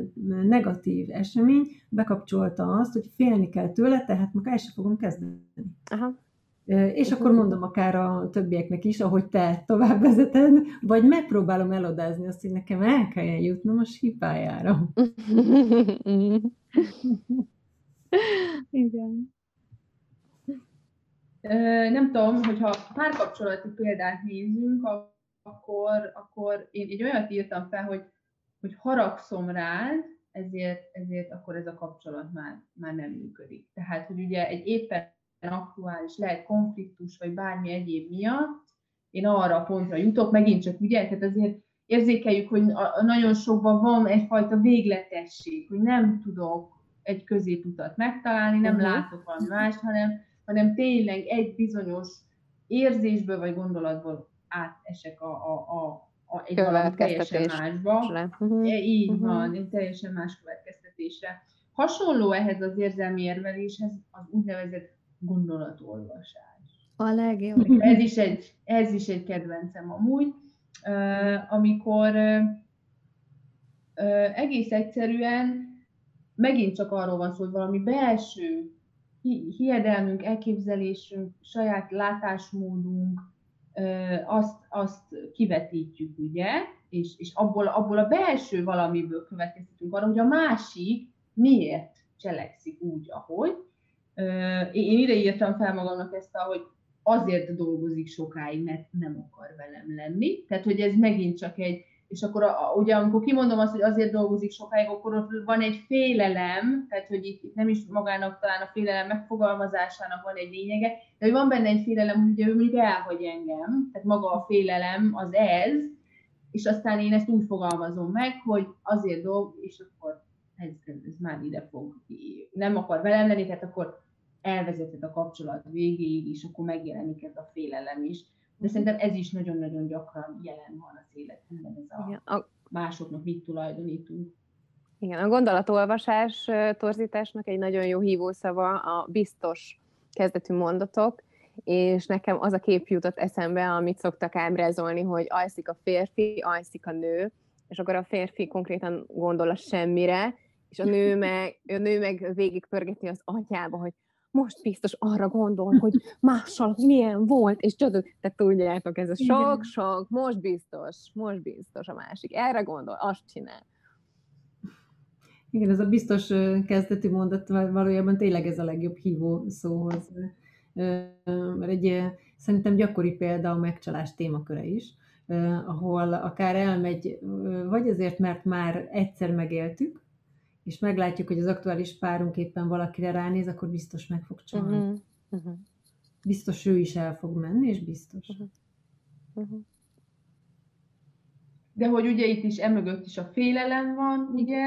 negatív esemény bekapcsolta azt, hogy félni kell tőle, tehát meg el sem fogom kezdeni. Aha. És uh-huh. akkor mondom akár a többieknek is, ahogy te tovább vezeted, vagy megpróbálom elodázni azt, hogy nekem el kelljen jutnom a sípájára. Igen. Nem tudom, hogyha párkapcsolati példát nézünk, akkor, akkor én egy olyat írtam fel, hogy, hogy haragszom rád, ezért, ezért akkor ez a kapcsolat már, már nem működik. Tehát, hogy ugye egy éppen aktuális, lehet konfliktus, vagy bármi egyéb miatt, én arra a pontra jutok, megint csak ugye, tehát azért érzékeljük, hogy a, nagyon sokban van egyfajta végletesség, hogy nem tudok egy középutat megtalálni, nem uh-huh. látok valami mást, hanem, hanem tényleg egy bizonyos érzésből vagy gondolatból átesek a, a, a, a egy valami teljesen másba. Uh-huh. így uh-huh. van, egy teljesen más következtetésre. Hasonló ehhez az érzelmi érveléshez az úgynevezett gondolatolvasás. A legjobb. Ez is egy, ez is egy kedvencem amúgy, uh, amikor egész egyszerűen megint csak arról van szó, hogy valami belső hiedelmünk, elképzelésünk, saját látásmódunk, azt, azt kivetítjük, ugye, és, és abból, abból a belső valamiből következtetünk arra, hogy a másik miért cselekszik úgy, ahogy. Én ide írtam fel magamnak ezt, hogy azért dolgozik sokáig, mert nem akar velem lenni. Tehát, hogy ez megint csak egy, és akkor a, ugye amikor kimondom azt, hogy azért dolgozik sokáig, akkor ott van egy félelem, tehát hogy itt, itt nem is magának talán a félelem megfogalmazásának van egy lényege, de hogy van benne egy félelem, hogy ugye ő mondjuk elhagy engem, tehát maga a félelem az ez, és aztán én ezt úgy fogalmazom meg, hogy azért dolg, és akkor ez, ez, ez már ide fog, nem akar velem lenni, tehát akkor elvezeted a kapcsolat végéig, és akkor megjelenik ez a félelem is de szerintem ez is nagyon-nagyon gyakran jelen van az életünkben, ez a, Igen, a másoknak mit tulajdonítunk. Igen, a gondolatolvasás torzításnak egy nagyon jó hívószava a biztos kezdetű mondatok, és nekem az a kép jutott eszembe, amit szoktak ábrázolni, hogy alszik a férfi, alszik a nő, és akkor a férfi konkrétan gondol a semmire, és a nő meg, a nő meg végig pörgeti az agyába, hogy most biztos arra gondol, hogy mással milyen volt, és csodod, tehát tudjátok, ez a sok-sok, most biztos, most biztos a másik, erre gondol, azt csinál. Igen, ez a biztos kezdeti mondat valójában tényleg ez a legjobb hívó szóhoz. Mert egy szerintem gyakori példa a megcsalás témaköre is, ahol akár elmegy, vagy azért, mert már egyszer megéltük, és meglátjuk, hogy az aktuális párunk éppen valakire ránéz, akkor biztos meg fog csalni. Uh-huh. Uh-huh. Biztos ő is el fog menni, és biztos. Uh-huh. Uh-huh. De hogy ugye itt is emögött is a félelem van, ugye,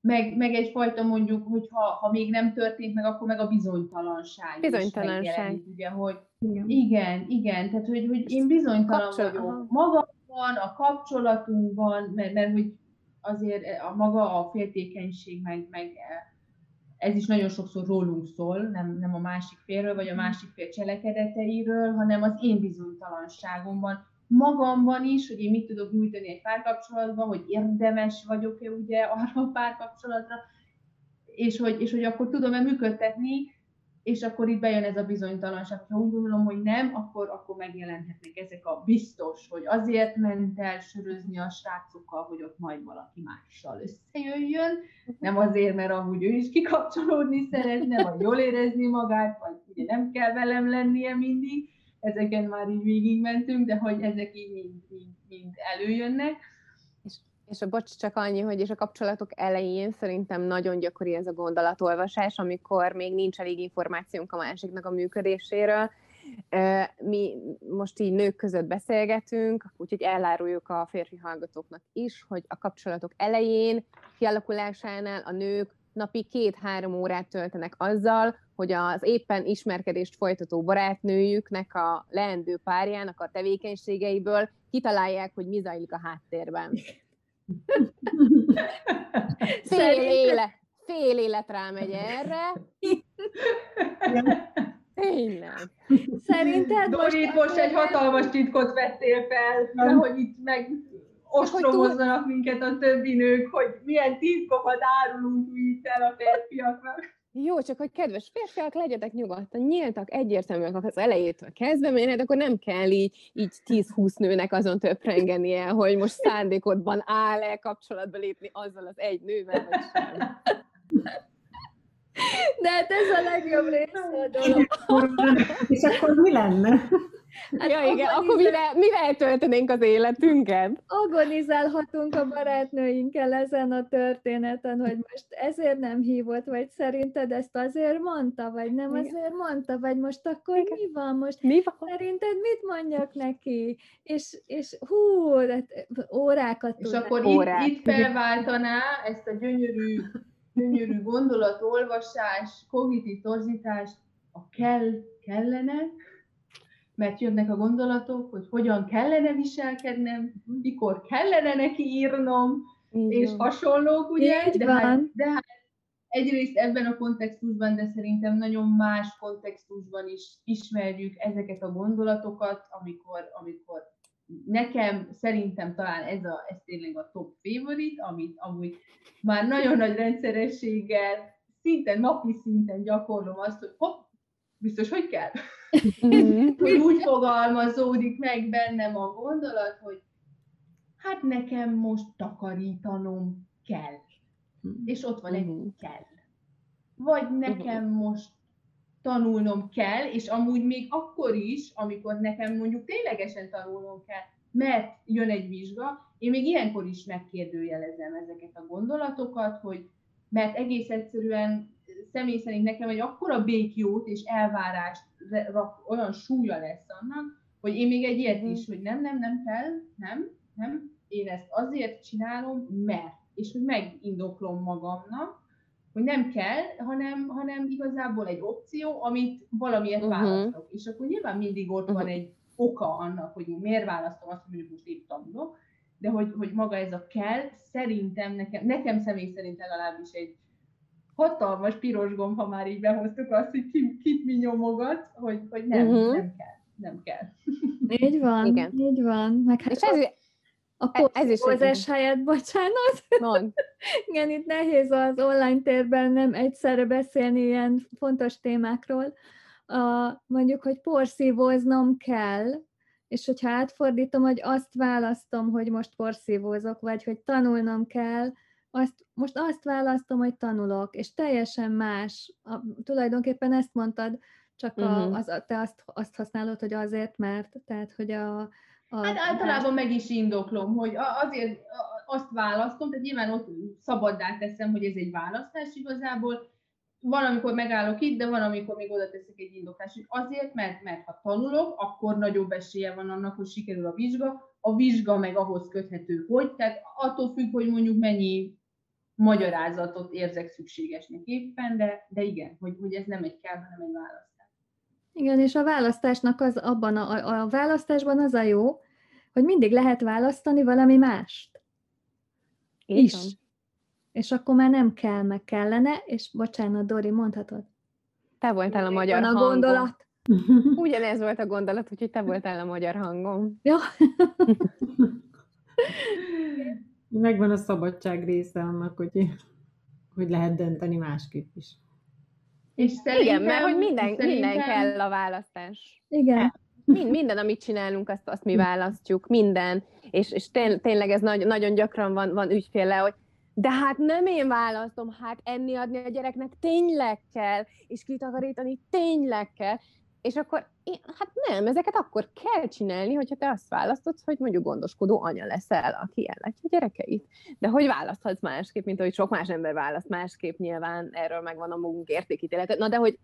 meg, meg egyfajta mondjuk, hogy ha, ha még nem történt meg, akkor meg a bizonytalanság. Bizonytalanság. Is ugye, hogy igen, igen, igen tehát hogy, hogy én bizonytalan Kapcsol- vagyok magamban, a kapcsolatunkban, mert, mert hogy azért eh, a maga a féltékenység, meg, meg eh, ez is nagyon sokszor rólunk szól, nem, nem a másik félről, vagy a másik fél cselekedeteiről, hanem az én bizonytalanságomban, magamban is, hogy én mit tudok nyújtani egy párkapcsolatban, hogy érdemes vagyok-e ugye arra a párkapcsolatra, és hogy, és hogy akkor tudom-e működtetni, és akkor itt bejön ez a bizonytalanság. Ha úgy gondolom, hogy nem, akkor, akkor megjelenhetnek ezek a biztos, hogy azért ment el sörözni a srácokkal, hogy ott majd valaki mással összejöjjön, nem azért, mert amúgy ő is kikapcsolódni szeretne, vagy jól érezni magát, vagy ugye nem kell velem lennie mindig, ezeken már így végigmentünk, de hogy ezek így mind, mind, mind előjönnek és a bocs, csak annyi, hogy és a kapcsolatok elején szerintem nagyon gyakori ez a gondolatolvasás, amikor még nincs elég információnk a másiknak a működéséről. Mi most így nők között beszélgetünk, úgyhogy eláruljuk a férfi hallgatóknak is, hogy a kapcsolatok elején, kialakulásánál a nők napi két-három órát töltenek azzal, hogy az éppen ismerkedést folytató barátnőjüknek, a leendő párjának a tevékenységeiből kitalálják, hogy mi zajlik a háttérben. Fél, élet, fél élet rámegy erre. Tényleg. Szerinted Dori, most, most egy hatalmas titkot vettél fel, hogy itt meg ostromozzanak minket a többi nők, hogy milyen titkokat árulunk itt el a férfiaknak. Jó, csak hogy kedves férfiak, legyetek nyugodtan, nyíltak, egyértelműek az elejétől kezdve, mert akkor nem kell így, így 10-20 nőnek azon töprengenie, hogy most szándékodban áll-e kapcsolatba lépni azzal az egy nővel, vagy sem. De hát ez a legjobb része a dolog. És akkor mi lenne? Hát ja, igen, akkor mivel, mivel töltenénk az életünket? Agonizálhatunk a barátnőinkkel ezen a történeten, hogy most ezért nem hívott, vagy szerinted ezt azért mondta, vagy nem igen. azért mondta, vagy most akkor igen. mi van most? Mi van? Szerinted mit mondjak neki? És, és hú, hát órákat És akkor itt, itt felváltaná ezt a gyönyörű, gyönyörű gondolatolvasás, kognitív torzítást a kell, kellene, mert jönnek a gondolatok, hogy hogyan kellene viselkednem, mikor kellene neki írnom, Igen. és hasonlók, ugye? Így de, hát, de hát egyrészt ebben a kontextusban, de szerintem nagyon más kontextusban is ismerjük ezeket a gondolatokat, amikor, amikor nekem szerintem talán ez, a, ez tényleg a top favorite, amit amúgy már nagyon nagy rendszerességgel, szinte napi szinten gyakorlom azt, hogy hopp, biztos, hogy kell. Mm-hmm. hogy úgy fogalmazódik meg bennem a gondolat, hogy hát nekem most takarítanom kell. És ott van egy mm-hmm. kell. Vagy nekem mm-hmm. most tanulnom kell, és amúgy még akkor is, amikor nekem mondjuk ténylegesen tanulnom kell, mert jön egy vizsga, én még ilyenkor is megkérdőjelezem ezeket a gondolatokat, hogy mert egész egyszerűen személy szerint nekem egy akkora békjót és elvárást olyan súlya lesz annak, hogy én még egy ilyet is, hogy nem, nem, nem kell, nem, nem, én ezt azért csinálom, mert, és hogy megindoklom magamnak, hogy nem kell, hanem, hanem igazából egy opció, amit valamiért uh-huh. választok. És akkor nyilván mindig ott uh-huh. van egy oka annak, hogy miért választom azt, hogy mondjuk most épp tanulok, de hogy, hogy maga ez a kell, szerintem nekem, nekem személy szerint legalábbis egy hatalmas piros gomb, ha már így behoztuk azt, hogy ki, kit mi nyomogat, hogy, hogy nem, uh-huh. nem kell. Nem kell. Így van, Igen. így van. Meg hát és ez, a porszívózás helyett, bocsánat. Mond. Igen, itt nehéz az online térben nem egyszerre beszélni ilyen fontos témákról. A, mondjuk, hogy porszívóznom kell, és hogyha átfordítom, hogy azt választom, hogy most porszívózok, vagy hogy tanulnom kell, azt, most azt választom, hogy tanulok, és teljesen más. A, tulajdonképpen ezt mondtad, csak a, uh-huh. az, te azt, azt használod, hogy azért, mert, tehát, hogy a... a hát általában meg is indoklom, hogy azért azt választom, tehát nyilván ott szabaddá teszem, hogy ez egy választás igazából, van, amikor megállok itt, de van, amikor még oda teszek egy indoklást, hogy azért, mert, mert ha tanulok, akkor nagyobb esélye van annak, hogy sikerül a vizsga, a vizsga meg ahhoz köthető, hogy, tehát attól függ, hogy mondjuk mennyi magyarázatot érzek szükségesnek éppen, de, de igen, hogy, hogy ez nem egy kell, hanem egy választás. Igen, és a választásnak az abban a, a választásban az a jó, hogy mindig lehet választani valami mást. Igen. Is. És akkor már nem kell, meg kellene, és bocsánat, Dori, mondhatod. Te voltál a magyar a hangom. gondolat. Ugyanez volt a gondolat, úgyhogy te voltál a magyar hangom. Ja. Megvan a szabadság része annak, hogy, hogy lehet dönteni másképp is. És szerintem, Igen, mert hogy minden, szerintem... minden kell a választás. Igen. Mind, minden, amit csinálunk, azt, azt mi választjuk, minden. És, és tényleg ez nagy, nagyon gyakran van, van ügyféle, hogy de hát nem én választom, hát enni adni a gyereknek tényleg kell, és kitakarítani tényleg kell. És akkor, hát nem, ezeket akkor kell csinálni, hogyha te azt választod, hogy mondjuk gondoskodó anya leszel, aki ellátja a gyerekeit. De hogy választhatsz másképp, mint ahogy sok más ember választ másképp, nyilván erről megvan a magunk értékítélet. Na de hogy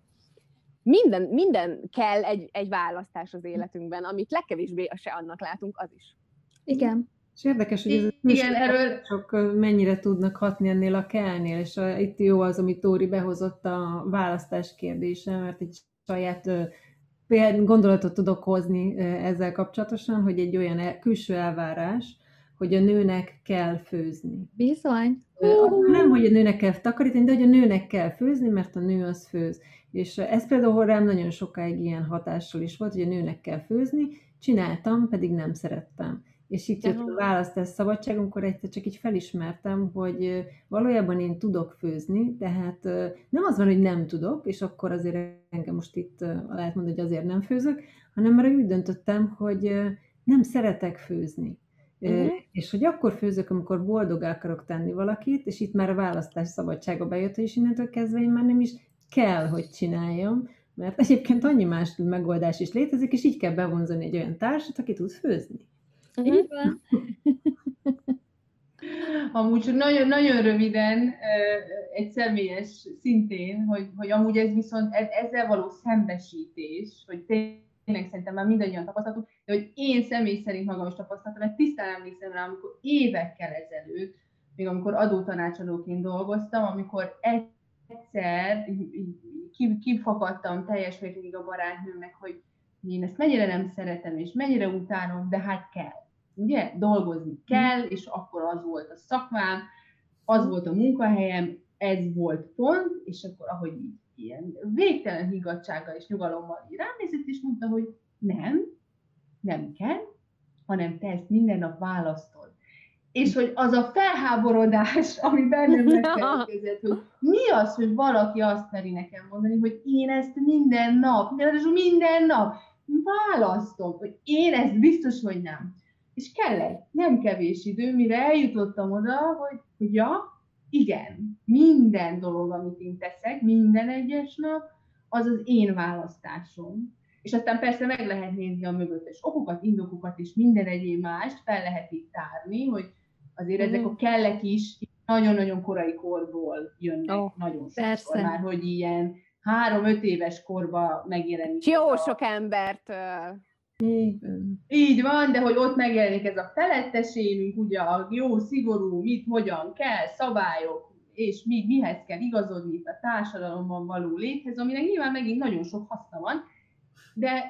minden, minden kell egy, egy választás az életünkben, amit legkevésbé se annak látunk, az is. Igen. És érdekes, hogy ez Igen, erről... sok mennyire tudnak hatni ennél a kellnél, és a, itt jó az, amit Tóri behozott a választás kérdése, mert egy saját gondolatot tudok hozni ezzel kapcsolatosan, hogy egy olyan el, külső elvárás, hogy a nőnek kell főzni. Bizony. Nem, hogy a nőnek kell takarítani, de hogy a nőnek kell főzni, mert a nő az főz. És ez például rám nagyon sokáig ilyen hatással is volt, hogy a nőnek kell főzni, csináltam, pedig nem szerettem. És itt jött a választás szabadság, amikor egyszer csak így felismertem, hogy valójában én tudok főzni, tehát nem az van, hogy nem tudok, és akkor azért engem most itt lehet mondani, hogy azért nem főzök, hanem már úgy döntöttem, hogy nem szeretek főzni. Uh-huh. És hogy akkor főzök, amikor boldog akarok tenni valakit, és itt már a választás szabadsága bejött, és innentől kezdve én már nem is kell, hogy csináljam, mert egyébként annyi más megoldás is létezik, és így kell bevonzani egy olyan társat, aki tud főzni. Uh-huh. Így van. Amúgy csak nagyon, nagyon röviden egy személyes szintén, hogy, hogy amúgy ez viszont e, ezzel való szembesítés, hogy tényleg szerintem már mindannyian tapasztaltuk, de hogy én személy szerint magam is tapasztaltam, mert tisztán emlékszem rá, amikor évekkel ezelőtt, még amikor adótanácsadóként dolgoztam, amikor egyszer kifakadtam teljes mértékig a barátnőmnek, hogy én ezt mennyire nem szeretem, és mennyire utánom, de hát kell ugye, dolgozni kell, és akkor az volt a szakmám, az volt a munkahelyem, ez volt pont, és akkor ahogy így ilyen végtelen higgadsággal és nyugalommal így ránézett, és mondta, hogy nem, nem kell, hanem te ezt minden nap választod. És hogy az a felháborodás, ami bennem megkezdődött, hogy mi az, hogy valaki azt meri nekem mondani, hogy én ezt minden nap, minden nap választom, hogy én ezt biztos, hogy nem és kell egy nem kevés idő, mire eljutottam oda, hogy, hogy ja, igen, minden dolog, amit én teszek, minden egyes nap, az az én választásom. És aztán persze meg lehet nézni a mögöttes okokat, indokokat és minden egyéb mást fel lehet itt tárni, hogy azért mm-hmm. ezek a kellek is nagyon-nagyon korai korból jönnek, oh, nagyon sokszor már, hogy ilyen három-öt éves korba megjelenik. Jó a... sok embert így van, de hogy ott megjelenik ez a feletteségünk, ugye a jó, szigorú, mit, hogyan kell, szabályok, és mi, mihez kell igazodni a társadalomban való léthez, aminek nyilván megint nagyon sok haszna van, de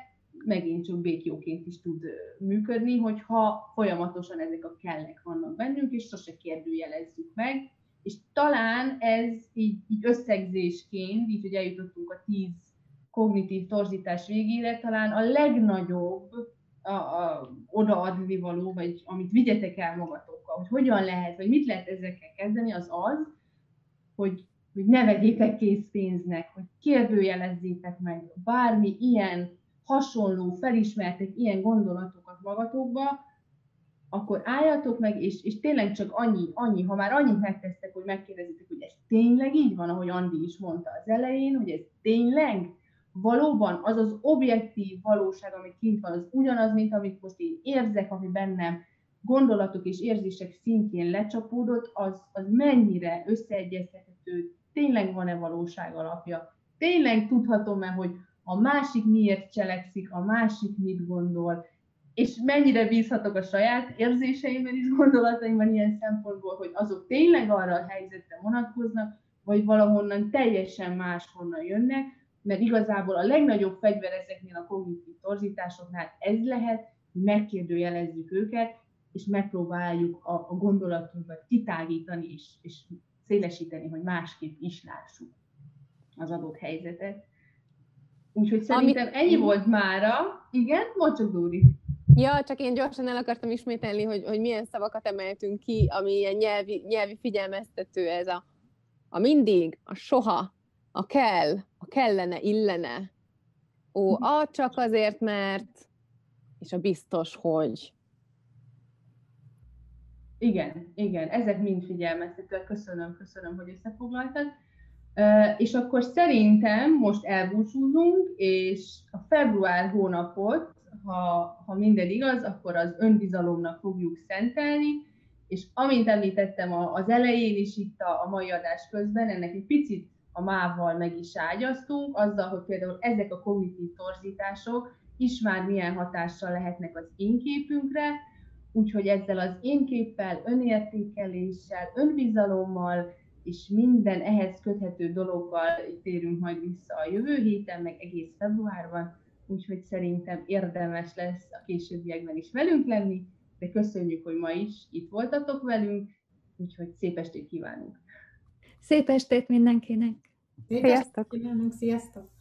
megint csak békjóként is tud működni, hogyha folyamatosan ezek a kellek vannak bennünk, és sose kérdőjelezzük meg, és talán ez így, így összegzésként, így, hogy eljutottunk a tíz kognitív torzítás végére talán a legnagyobb a, a, odaadni való, vagy amit vigyetek el magatokkal, hogy hogyan lehet, vagy mit lehet ezekkel kezdeni, az az, hogy, hogy ne vegyétek készpénznek, hogy kérdőjelezzétek meg bármi ilyen hasonló, felismertek ilyen gondolatokat magatokba, akkor álljatok meg, és, és tényleg csak annyi, annyi, ha már annyit megtesztek, hogy megkérdezitek, hogy ez tényleg így van, ahogy Andi is mondta az elején, hogy ez tényleg, valóban az az objektív valóság, ami kint van, az ugyanaz, mint amit most én érzek, ami bennem gondolatok és érzések szintjén lecsapódott, az, az mennyire összeegyeztethető, tényleg van-e valóság alapja, tényleg tudhatom-e, hogy a másik miért cselekszik, a másik mit gondol, és mennyire bízhatok a saját érzéseimben és gondolataimban ilyen szempontból, hogy azok tényleg arra a helyzetre vonatkoznak, vagy valahonnan teljesen máshonnan jönnek, mert igazából a legnagyobb fegyver ezeknél a kognitív torzításoknál ez lehet, hogy megkérdőjelezzük őket, és megpróbáljuk a, a gondolatunkat kitágítani és, és szélesíteni, hogy másképp is lássuk az adott helyzetet. Úgyhogy szerintem Amit... ennyi volt mára. Igen, mondd csak Dóri. Ja, csak én gyorsan el akartam ismételni, hogy, hogy milyen szavakat emeltünk ki, ami ilyen nyelvi, nyelvi figyelmeztető ez a, a mindig, a soha, a kell, a kellene, illene, ó, mhm. a csak azért, mert, és a biztos, hogy. Igen, igen, ezek mind figyelmeztetőek. Köszönöm, köszönöm, hogy összefoglaltad. És akkor szerintem most elbúcsúzunk, és a február hónapot, ha, ha minden igaz, akkor az önbizalomnak fogjuk szentelni, és amint említettem az elején is itt a, a mai adás közben, ennek egy picit a mával meg is ágyaztunk, azzal, hogy például ezek a kognitív torzítások is már milyen hatással lehetnek az én képünkre, úgyhogy ezzel az én képpel, önértékeléssel, önbizalommal, és minden ehhez köthető dologgal térünk majd vissza a jövő héten, meg egész februárban, úgyhogy szerintem érdemes lesz a későbbiekben is velünk lenni, de köszönjük, hogy ma is itt voltatok velünk, úgyhogy szép estét kívánunk! Szép estét mindenkinek! Szép estét kívánunk, sziasztok!